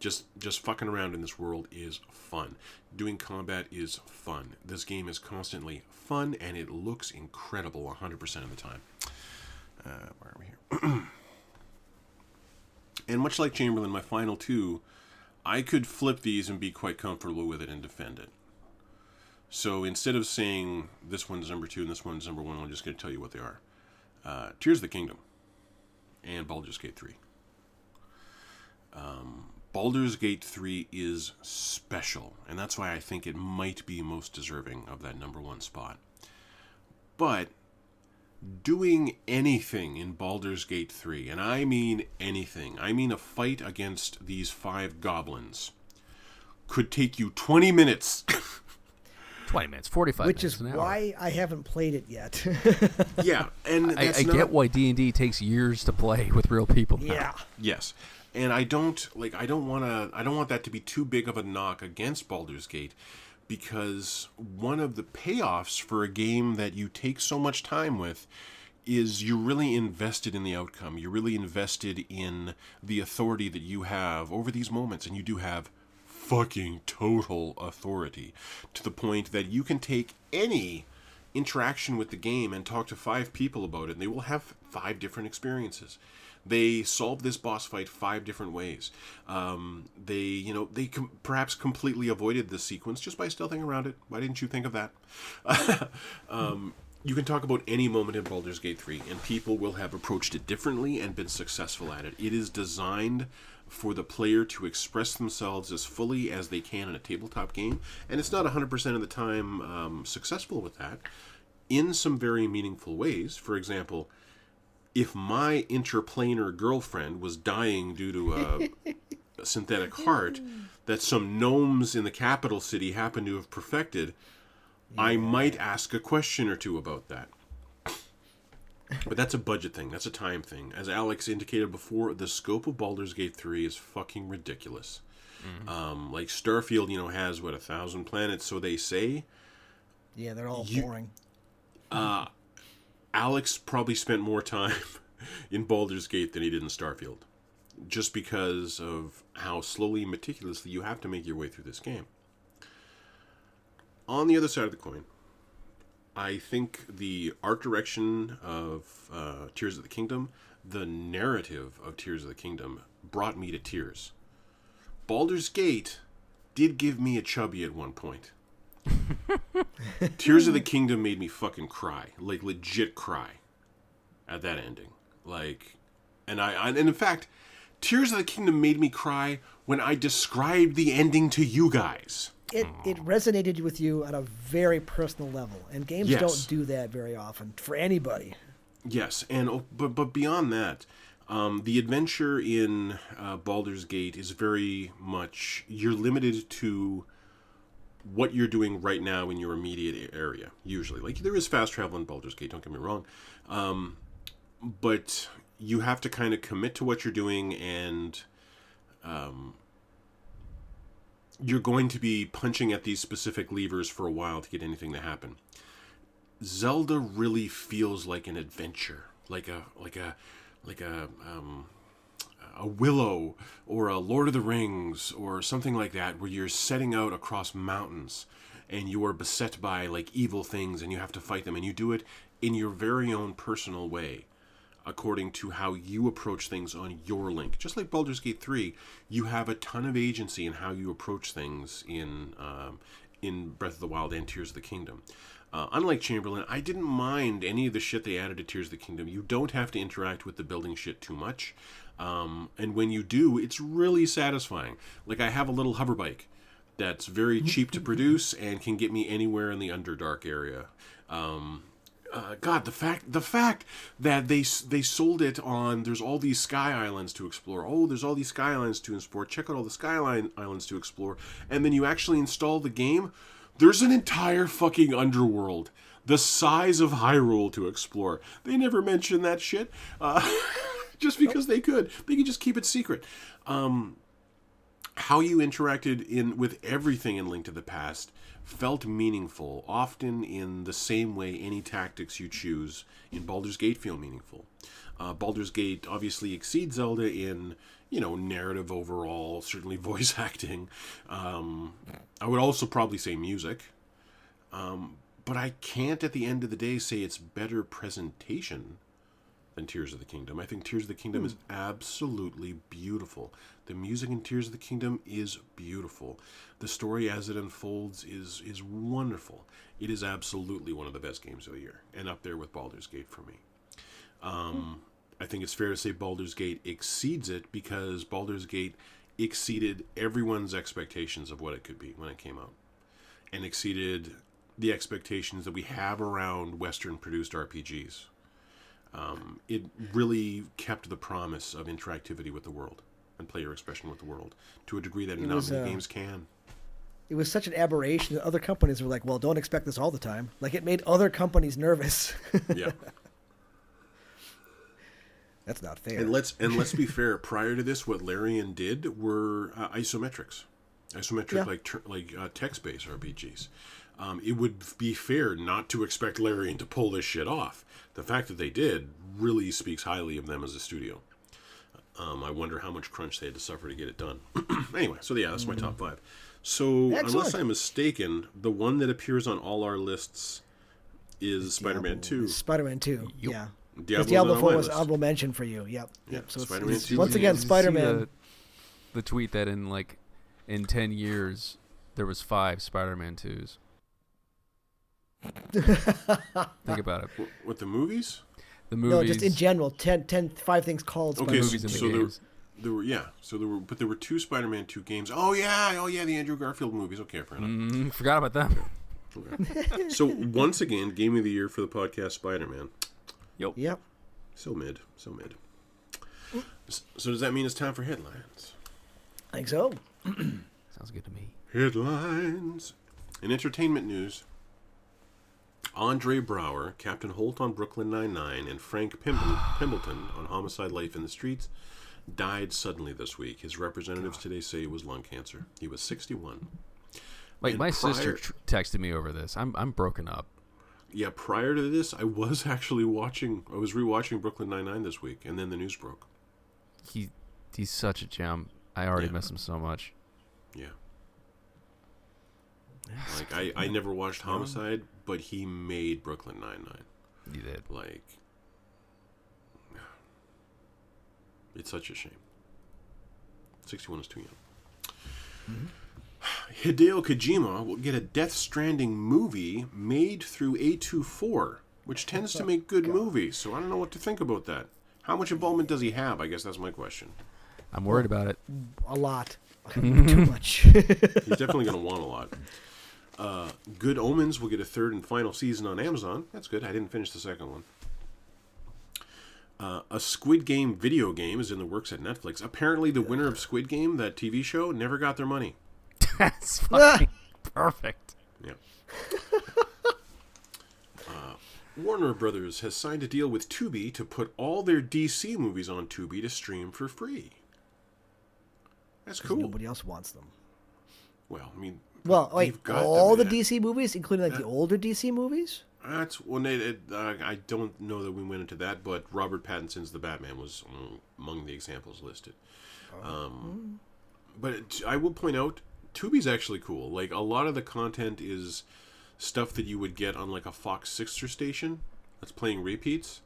Just just fucking around in this world is fun. Doing combat is fun. This game is constantly fun, and it looks incredible 100% of the time. Uh, where are we here? And much like Chamberlain, my final two, I could flip these and be quite comfortable with it and defend it. So instead of saying this one's number two and this one's number one, I'm just going to tell you what they are. Uh, Tears of the Kingdom and Baldur's Gate 3. Um, Baldur's Gate 3 is special, and that's why I think it might be most deserving of that number one spot. But doing anything in Baldur's Gate 3, and I mean anything, I mean a fight against these five goblins, could take you 20 minutes. 20 minutes, 45 Which minutes, is an hour. why I haven't played it yet. yeah, and I, that's I not, get why D&D takes years to play with real people. now. yeah. Yes. And I don't like I don't want to I don't want that to be too big of a knock against Baldur's Gate because one of the payoffs for a game that you take so much time with is you're really invested in the outcome. You're really invested in the authority that you have over these moments and you do have fucking total authority to the point that you can take any interaction with the game and talk to five people about it and they will have five different experiences they solved this boss fight five different ways. Um, they you know they com- perhaps completely avoided this sequence just by stealthing around it. Why didn't you think of that? Um, you can talk about any moment in Baldur's Gate 3 and people will have approached it differently and been successful at it. It is designed for the player to express themselves as fully as they can in a tabletop game and it's not 100% of the time um, successful with that in some very meaningful ways. For example if my interplanar girlfriend was dying due to a, a synthetic heart that some gnomes in the capital city happen to have perfected, I might ask a question or two about that. But that's a budget thing. That's a time thing. As Alex indicated before, the scope of Baldur's Gate 3 is fucking ridiculous. Um, like Starfield, you know, has what a thousand planets, so they say. Yeah, they're all You- boring. Alex probably spent more time in Baldur's Gate than he did in Starfield, just because of how slowly and meticulously you have to make your way through this game. On the other side of the coin, I think the art direction of uh, Tears of the Kingdom, the narrative of Tears of the Kingdom, brought me to tears. Baldur's Gate did give me a chubby at one point. Tears of the Kingdom made me fucking cry, like legit cry, at that ending. Like, and I, I and in fact, Tears of the Kingdom made me cry when I described the ending to you guys. It it resonated with you on a very personal level, and games Yes. don't do that very often for anybody. Yes, and oh, but but beyond that, um, the adventure in uh, Baldur's Gate is very much you're limited to what you're doing right now in your immediate area. Usually, like there is fast travel in Baldur's Gate. Don't get me wrong, um, but you have to kind of commit to what you're doing, and um, you're going to be punching at these specific levers for a while to get anything to happen. Zelda really feels like an adventure, like a like a like a um, a Willow or a Lord of the Rings or something like that, where you're setting out across mountains and you are beset by like evil things and you have to fight them, and you do it in your very own personal way, according to how you approach things on your link. Just like Baldur's Gate three, you have a ton of agency in how you approach things in um, in Breath of the Wild and Tears of the Kingdom. Uh, unlike Chamberlain, I didn't mind any of the shit they added to Tears of the Kingdom. You don't have to interact with the building shit too much. Um, and when you do, it's really satisfying. Like, I have a little hover bike that's very cheap to produce and can get me anywhere in the Underdark area. Um, uh, God, the fact the fact that they they sold it on there's all these sky islands to explore. Oh, there's all these sky islands to explore. Check out all the skyline islands to explore. And then you actually install the game. There's an entire fucking underworld the size of Hyrule to explore. They never mention that shit. Uh, just because they could, they could just keep it secret. Um, how you interacted in with everything in Link to the Past felt meaningful, often in the same way any tactics you choose in Baldur's Gate feel meaningful. Uh, Baldur's Gate obviously exceeds Zelda in you know narrative overall, certainly voice acting. Um, I would also probably say music, um, but I can't at the end of the day say it's better presentation than Tears of the Kingdom. I think Tears of the Kingdom is absolutely beautiful. The music in Tears of the Kingdom is beautiful. The story as it unfolds is is wonderful. It is absolutely one of the best games of the year, and up there with Baldur's Gate for me. Um, I think it's fair to say Baldur's Gate exceeds it because Baldur's Gate exceeded everyone's expectations of what it could be when it came out, and exceeded the expectations that we have around Western produced RPGs. Um, it really kept the promise of interactivity with the world and player expression with the world to a degree that not was, many uh, games can. It was such an aberration that other companies were like, "Well, don't expect this all the time." Like it made other companies nervous. Yeah. That's not fair. And let's and let's be fair. Prior to this, what Larian did were uh, isometrics, isometric Yeah. like tur- like uh, text-based RPGs. Um, it would be fair not to expect Larian to pull this shit off. The fact that they did really speaks highly of them as a studio. Um, I wonder how much crunch they had to suffer to get it done. anyway, so yeah, that's my top five. So unless I'm mistaken, the one that appears on all our lists is Spider-Man Two. Spider-Man Two. Yeah. Diablo's Because Diablo Four was list. honorable mention for you. Yep. Yeah, Yep. So Spider-Man it's, 2 once again, Did you see Spider-Man. The, the tweet that in like in ten years there was five Spider-Man twos. Think about it. Wh- What the movies? The movies. No, just in general, 10, 10 five things called Okay, Spider-Man. so, movies and the so there, games. there were yeah, so there were but there were two Spider-Man two games. Oh yeah, oh yeah, the Andrew Garfield movies. Okay, fair enough. Mm, forgot about them. Okay. so once again, game of the year for the podcast Spider-Man. Yep. Yep. So mid, so mid. S- So does that mean it's time for headlines? I think so. Sounds good to me. Headlines. In entertainment news, Andre Braugher, Captain Holt on Brooklyn Nine-Nine, and Frank Pimble- Pembleton on Homicide: Life in the Streets died suddenly this week. His representatives today say it was lung cancer. He was 61. Like And my sister tr- texted me over this. I'm I'm broken up. Yeah, prior to this, I was actually watching. I was rewatching Brooklyn Nine Nine this week, and then the news broke. He he's such a gem. I already Yeah. miss him so much. Yeah, like I, I never watched Homicide, but he made Brooklyn Nine Nine. He did. Like, it's such a shame. Sixty-one is too young. Mm-hmm. Hideo Kojima will get a Death Stranding movie made through A24, which tends to make good movies. So I don't know what to think about that. How much involvement does he have? I guess that's my question. I'm worried about it. A lot. Too much. He's definitely going to want a lot. Uh, Good Omens will get a third and final season on Amazon. That's good. I didn't finish the second one. Uh, a Squid Game video game is in the works at Netflix. Apparently, the winner of Squid Game, that TV show, never got their money. That's fucking perfect. Yeah. uh, Warner Brothers has signed a deal with Tubi to put all their DC movies on Tubi to stream for free. That's cool. Nobody else wants them. Well, I mean, Well, like all the. DC movies, including like the older DC movies? That's when it, it, uh, I don't know that we went into that, but Robert Pattinson's The Batman was among the examples listed. Um, but it, I will point out, Tubi's actually cool. Like a lot of the content is stuff that you would get on like a Fox Sixer station that's playing repeats.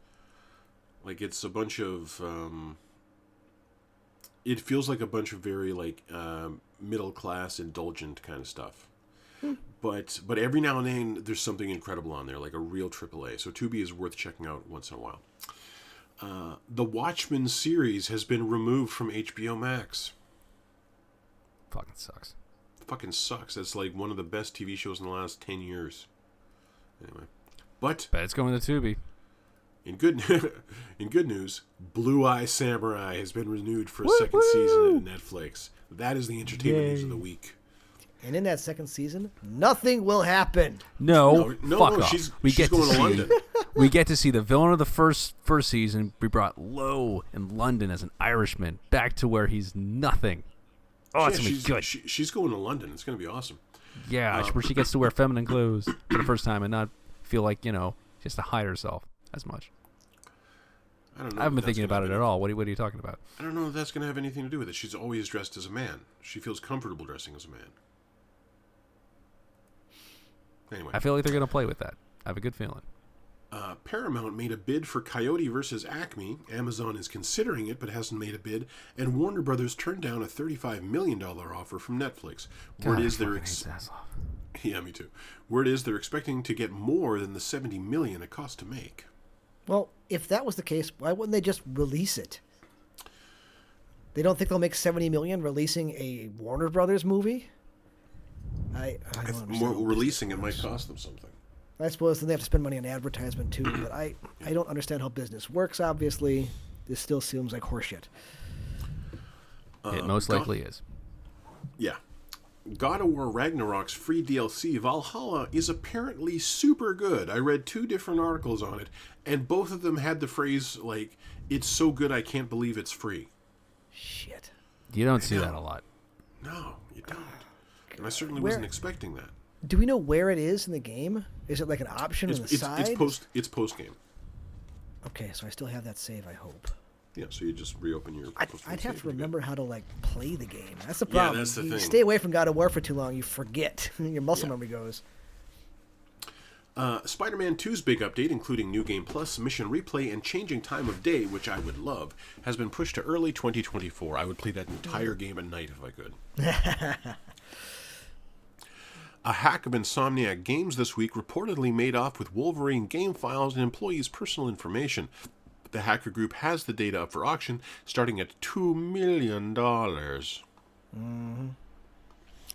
Like it's a bunch of. Um, it feels like a bunch of very like um, middle class indulgent kind of stuff. But but but every now and then there's something incredible on there, like a real AAA. So Tubi is worth checking out once in a while. Uh, the Watchmen series has been removed from HBO Max. Fucking sucks. Fucking sucks. That's like one of the best TV shows in the last ten years. Anyway, but But it's going to Tubi. In good in good news, Blue Eye Samurai has been renewed for a second season at Netflix. That is the entertainment news of the week. And in that second season, nothing will happen. No, No, no, fuck no, off. she's- we she's get going to to see, London. we get to see the villain of the first first season be brought low in London as an Irishman, back to where he's nothing. Oh, it's gonna be good. she- she's going to London. It's going to be awesome. yeah, uh, where she gets to wear feminine clothes for the first time and not feel like you know she has to hide herself as much. I don't know. I haven't been thinking about it at all. What are, what are you talking about? I don't know if that's going to have anything to do with it. She's always dressed as a man. She feels comfortable dressing as a man. Anyway, I feel like they're gonna play with that. I have a good feeling. uh, Paramount made a bid for Coyote versus Acme. Amazon is considering it but hasn't made a bid. And Warner Brothers turned down a $35 million offer from Netflix. Word God, is they're ex- yeah, me too. Word is they're expecting to get more than the 70 million it cost to make. Well, if that was the case, why wouldn't they just release it? They don't think they'll make seventy million releasing a Warner Brothers movie. I, I don't understand More releasing it might cost them something. I suppose then they have to spend money on advertisement too. But I, I don't understand how business works. Obviously, this still seems like horseshit. it Um, most God- likely is. Yeah. God of War Ragnarok's free DLC, Valhalla, is apparently super good. I read two different articles on it, and both of them had the phrase, like, it's so good I can't believe it's free. Shit. You don't see know. that a lot. No, you don't. And I certainly Where- wasn't expecting that. Do we know where it is in the game? Is it like an option It's, on the it's, side? it's post it's post game. okay, so I still have that save. I hope. Yeah, so you just reopen your. I'd, I'd have to and you're remember how to like play the game. That's the problem. Yeah, problem. that's the you thing. stay away from God of War for too long, you forget. Your muscle Yeah. memory goes. Good. Uh, Spider-Man 2's big update, including new game plus, mission replay, and changing time of day, which I would love, has been pushed to early 2024. I would play that entire game at night if I could. A hack of Insomniac Games this week reportedly made off with Wolverine game files and employees' personal information. The hacker group has the data up for auction, starting at $2 million.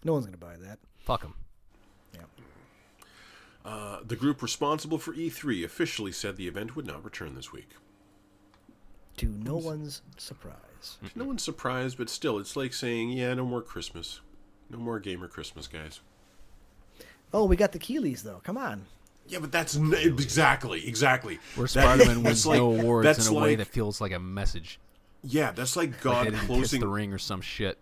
No one's gonna buy that. Fuck him. Uh, the group responsible for E3 officially said the event would not return this week. To no one's surprise. No one's surprised, but still, it's like saying, yeah, no more Christmas. No more gamer Christmas, guys. Oh, we got the Keighleys though. Come on. Yeah, but that's n- exactly, exactly. Where That- Spider-Man that's wins like- no awards that's in a way that feels like a message. Yeah, that's like Like God they closing. the ring or some shit.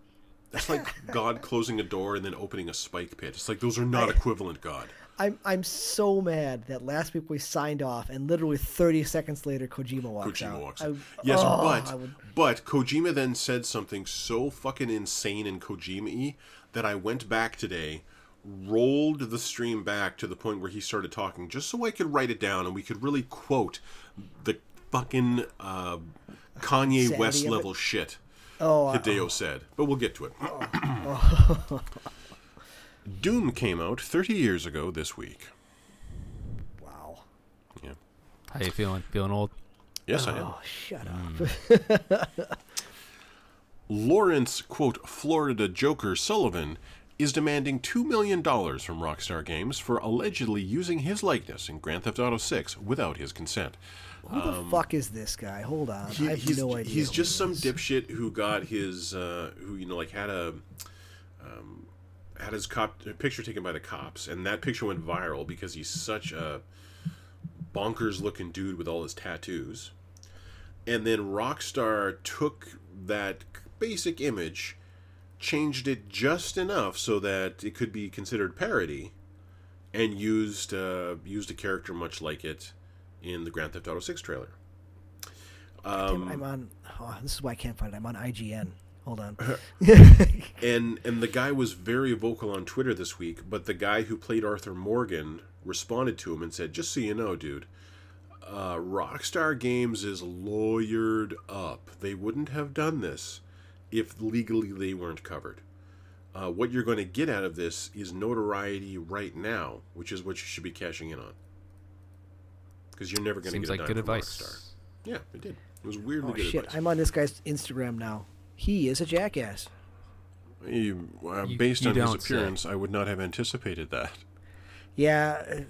That's like God closing a door and then opening a spike pit. It's like those are not equivalent, God. I'm I'm so mad that last week we signed off and literally 30 seconds later Kojima walks Kojima out. walks I- Yes, oh, but would- but Kojima then said something so fucking insane and Kojima-y that I went back today, rolled the stream back to the point where he started talking, just so I could write it down and we could really quote the fucking uh, Kanye West level shit oh, Hideo said. But we'll get to it. Doom came out 30 years ago this week. wow. Yeah. How you feeling? Feeling old? Yes, I am. Oh, shut Mm. up. Lawrence, quote, Florida Joker Sullivan is demanding $2 million from Rockstar Games for allegedly using his likeness in Grand Theft Auto 6 without his consent. Who the fuck is this guy? Hold on. Um, He- I have he's, no idea. he's just he some is. dipshit who got his, uh, who, you know, like had a, um, had his cop picture taken by the cops, and that picture went viral because he's such a bonkers looking dude with all his tattoos. And then Rockstar took that basic image, changed it just enough so that it could be considered parody, and used uh, used a character much like it in the Grand Theft Auto 6 trailer. Damn, I'm on. Oh, this is why I can't find it. I'm on IGN. Hold on. and and the guy was very vocal on Twitter this week. But the guy who played Arthur Morgan responded to him and said, "Just so you know, dude, uh, Rockstar Games is lawyered up. They wouldn't have done this if legally they weren't covered. Uh, what you're going to get out of this is notoriety right now, which is what you should be cashing in on. Because you're never going to Seems get a like dime good from advice. Rockstar. Yeah, it did. It was weirdly good. Oh good shit! advice. I'm on this guy's Instagram now. He is a jackass. You- uh, You- based you on his don't say. appearance, I would not have anticipated that. Yeah, uh,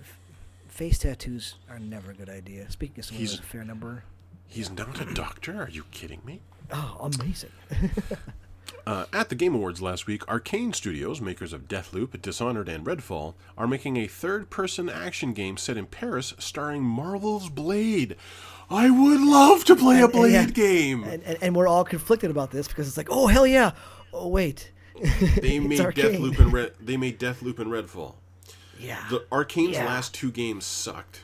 face tattoos are never a good idea. Speaking of someone He's- with a fair number. He's not a doctor. Are you kidding me? Oh, amazing. Uh, at the Game Awards last week, Arkane Studios, makers of Deathloop, Dishonored, and Redfall, are making a third person action game set in Paris starring Marvel's Blade. I would love to play a And- and Blade yeah, game! and, and, and we're all conflicted about this because it's like, oh hell yeah. Oh wait. They made Deathloop and Red. They made Deathloop and Redfall. Yeah. The Arkane's Yeah. last two games sucked,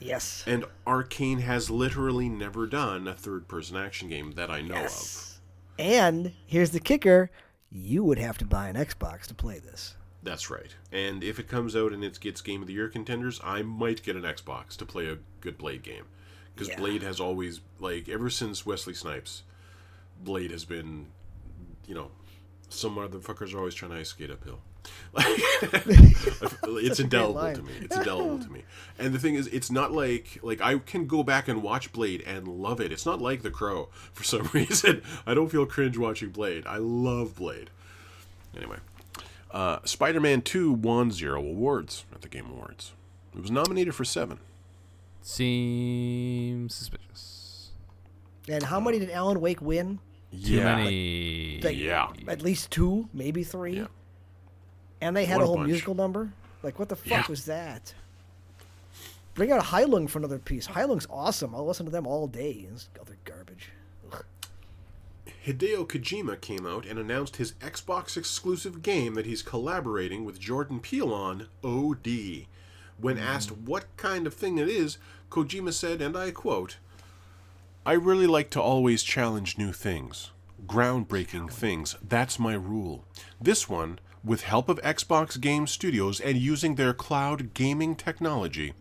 yes. and Arcane has literally never done a third person action game that I know of. And here's the kicker: you would have to buy an Xbox to play this. That's right. And if it comes out and it gets Game of the Year contenders, I might get an Xbox to play a good Blade game. Because Yeah. Blade has always, like, ever since Wesley Snipes, Blade has been, you know, some motherfuckers are always trying to ice skate uphill. it's indelible to me. It's indelible to me. And the thing is, it's not like like I can go back and watch Blade and love it. It's not like The Crow for some reason. I don't feel cringe watching Blade. I love Blade. Anyway, uh, Spider-Man 2 won zero awards at the Game Awards. It was nominated for seven. Seems suspicious. And how many did Alan Wake win? Too many. Like, Yeah. At least two, maybe three. Yeah. And they had What a whole bunch. musical number. Like, what the fuck Yeah. was that? Bring out a Heilung for another piece. Heilung's awesome. I'll listen to them all day. This other garbage. Ugh. Hideo Kojima came out and announced his Xbox exclusive game that he's collaborating with Jordan Peele on, OD. When mm-hmm. asked what kind of thing it is, Kojima said, and I quote, I really like to always challenge new things, groundbreaking things. That's my rule. This one, with help of Xbox Game Studios and using their cloud gaming technology,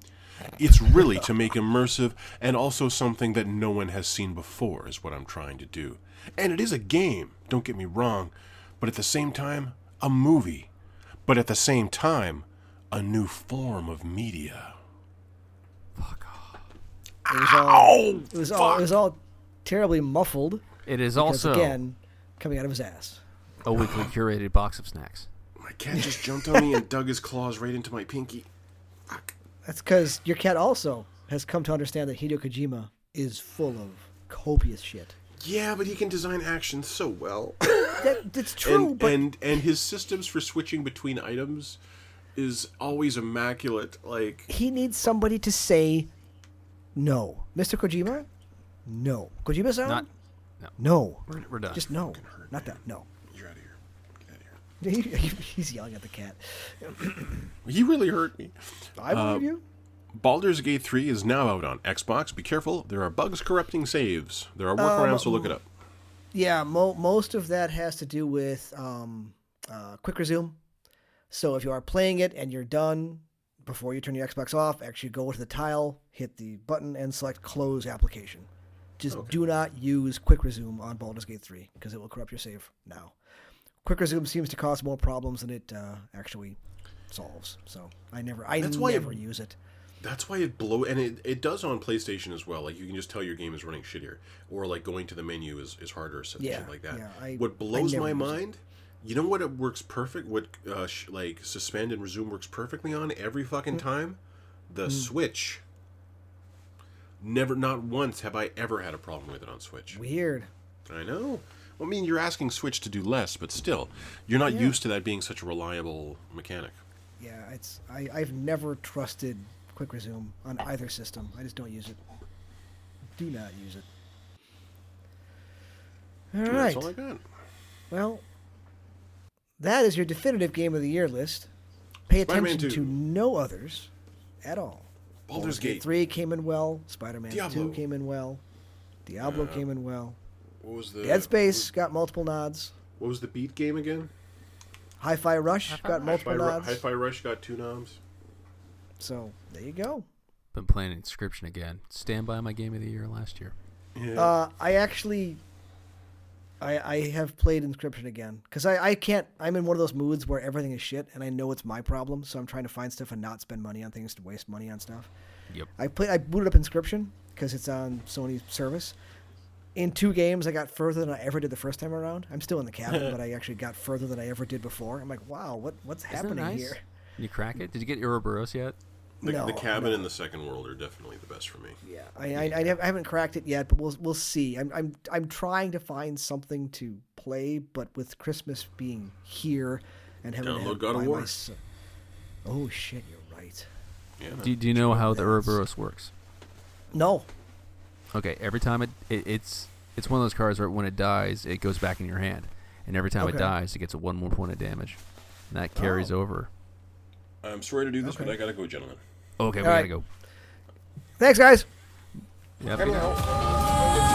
it's really to make immersive and also something that no one has seen before, is what I'm trying to do. And it is a game, don't get me wrong, but at the same time, a movie. But at the same time, a new form of media. It was all. It was all. It was all terribly muffled. It is Because also again, coming out of his ass. a weekly curated box of snacks. My cat just jumped on me and dug his claws right into my pinky. Fuck. That's because your cat also has come to understand that Hideo Kojima is full of copious shit. Yeah, but he can design action so well. That, that's true, and, but and and his systems for switching between items is always immaculate. Like he needs somebody to say no. Mr. Kojima? No. Kojima sound? Not. No. no. We're, we're done. Just no. Not that. No. you're out of here. Get out of here. He- He's yelling at the cat. He really hurt me. I believe you. Baldur's Gate 3 is now out on Xbox. Be careful, there are bugs corrupting saves. There are workarounds, so look it up. Yeah, mo- most of that has to do with um, uh, quick resume. So if you are playing it and you're done before you turn your Xbox off, actually go to the tile, hit the button, and select close application. Just do not use quick resume on Baldur's Gate 3 because it will corrupt your save now. Quick resume seems to cause more problems than it uh, actually solves. So I never, I That's why it- never use it. That's why it blow and it, it does on PlayStation as well. Like you can just tell your game is running shittier, or like going to the menu is, is harder, or something Yeah, like that. yeah, I- what blows my never use it. mind, you know what it works perfect. What uh, sh- like suspend and resume works perfectly on every fucking time. The Switch. Never, not once have I ever had a problem with it on Switch. Weird. I know. Well, I mean, you're asking Switch to do less, but still, you're not Yeah. used to that being such a reliable mechanic. Yeah, it's I, I've never trusted quick resume on either system. I just don't use it. Do not use it. All right. That's all I got. Well, that is your definitive game of the year list. Pay attention to no others at all. Baldur's Gate. 3 came in well. Spider-Man 2 came in well. Diablo came in well. What was the Dead Space got multiple nods. What was the beat game again? Hi-Fi Rush got Hi-Fi, multiple Ru- nods. Hi-Fi Rush got two noms. So there you go. Been playing Inscryption again. Stand by my game of the year last year. Yeah. Uh, I actually I, I have played Inscryption again because I, I can't. I'm in one of those moods where everything is shit, and I know it's my problem. So I'm trying to find stuff and not spend money on things to waste money on stuff. Yep. I play. I booted up Inscryption because it's on Sony's service. In two games, I got further than I ever did the first time around. I'm still in the cabin, but I actually got further than I ever did before. I'm like, wow, what what's Isn't happening nice? here? You crack it? Did you get Ouroboros yet? The, No, the cabin no. and the second world are definitely the best for me. Yeah, I, I, I have- I haven't cracked it yet, but we'll we'll see. I'm I'm I'm trying to find something to play, but with Christmas being here and having to Download have God of War. my Oh shit, you're right. Yeah. Do, do you know how the Yes. Ouroboros works? No. Okay, every time it, it it's it's one of those cards where when it dies, it goes back in your hand, and every time Okay. it dies, it gets a one more point of damage, and that carries Oh. over. I'm sorry to do this, but I gotta go, gentlemen. Okay, we All gotta go. Thanks, guys. Yep. Everyone else.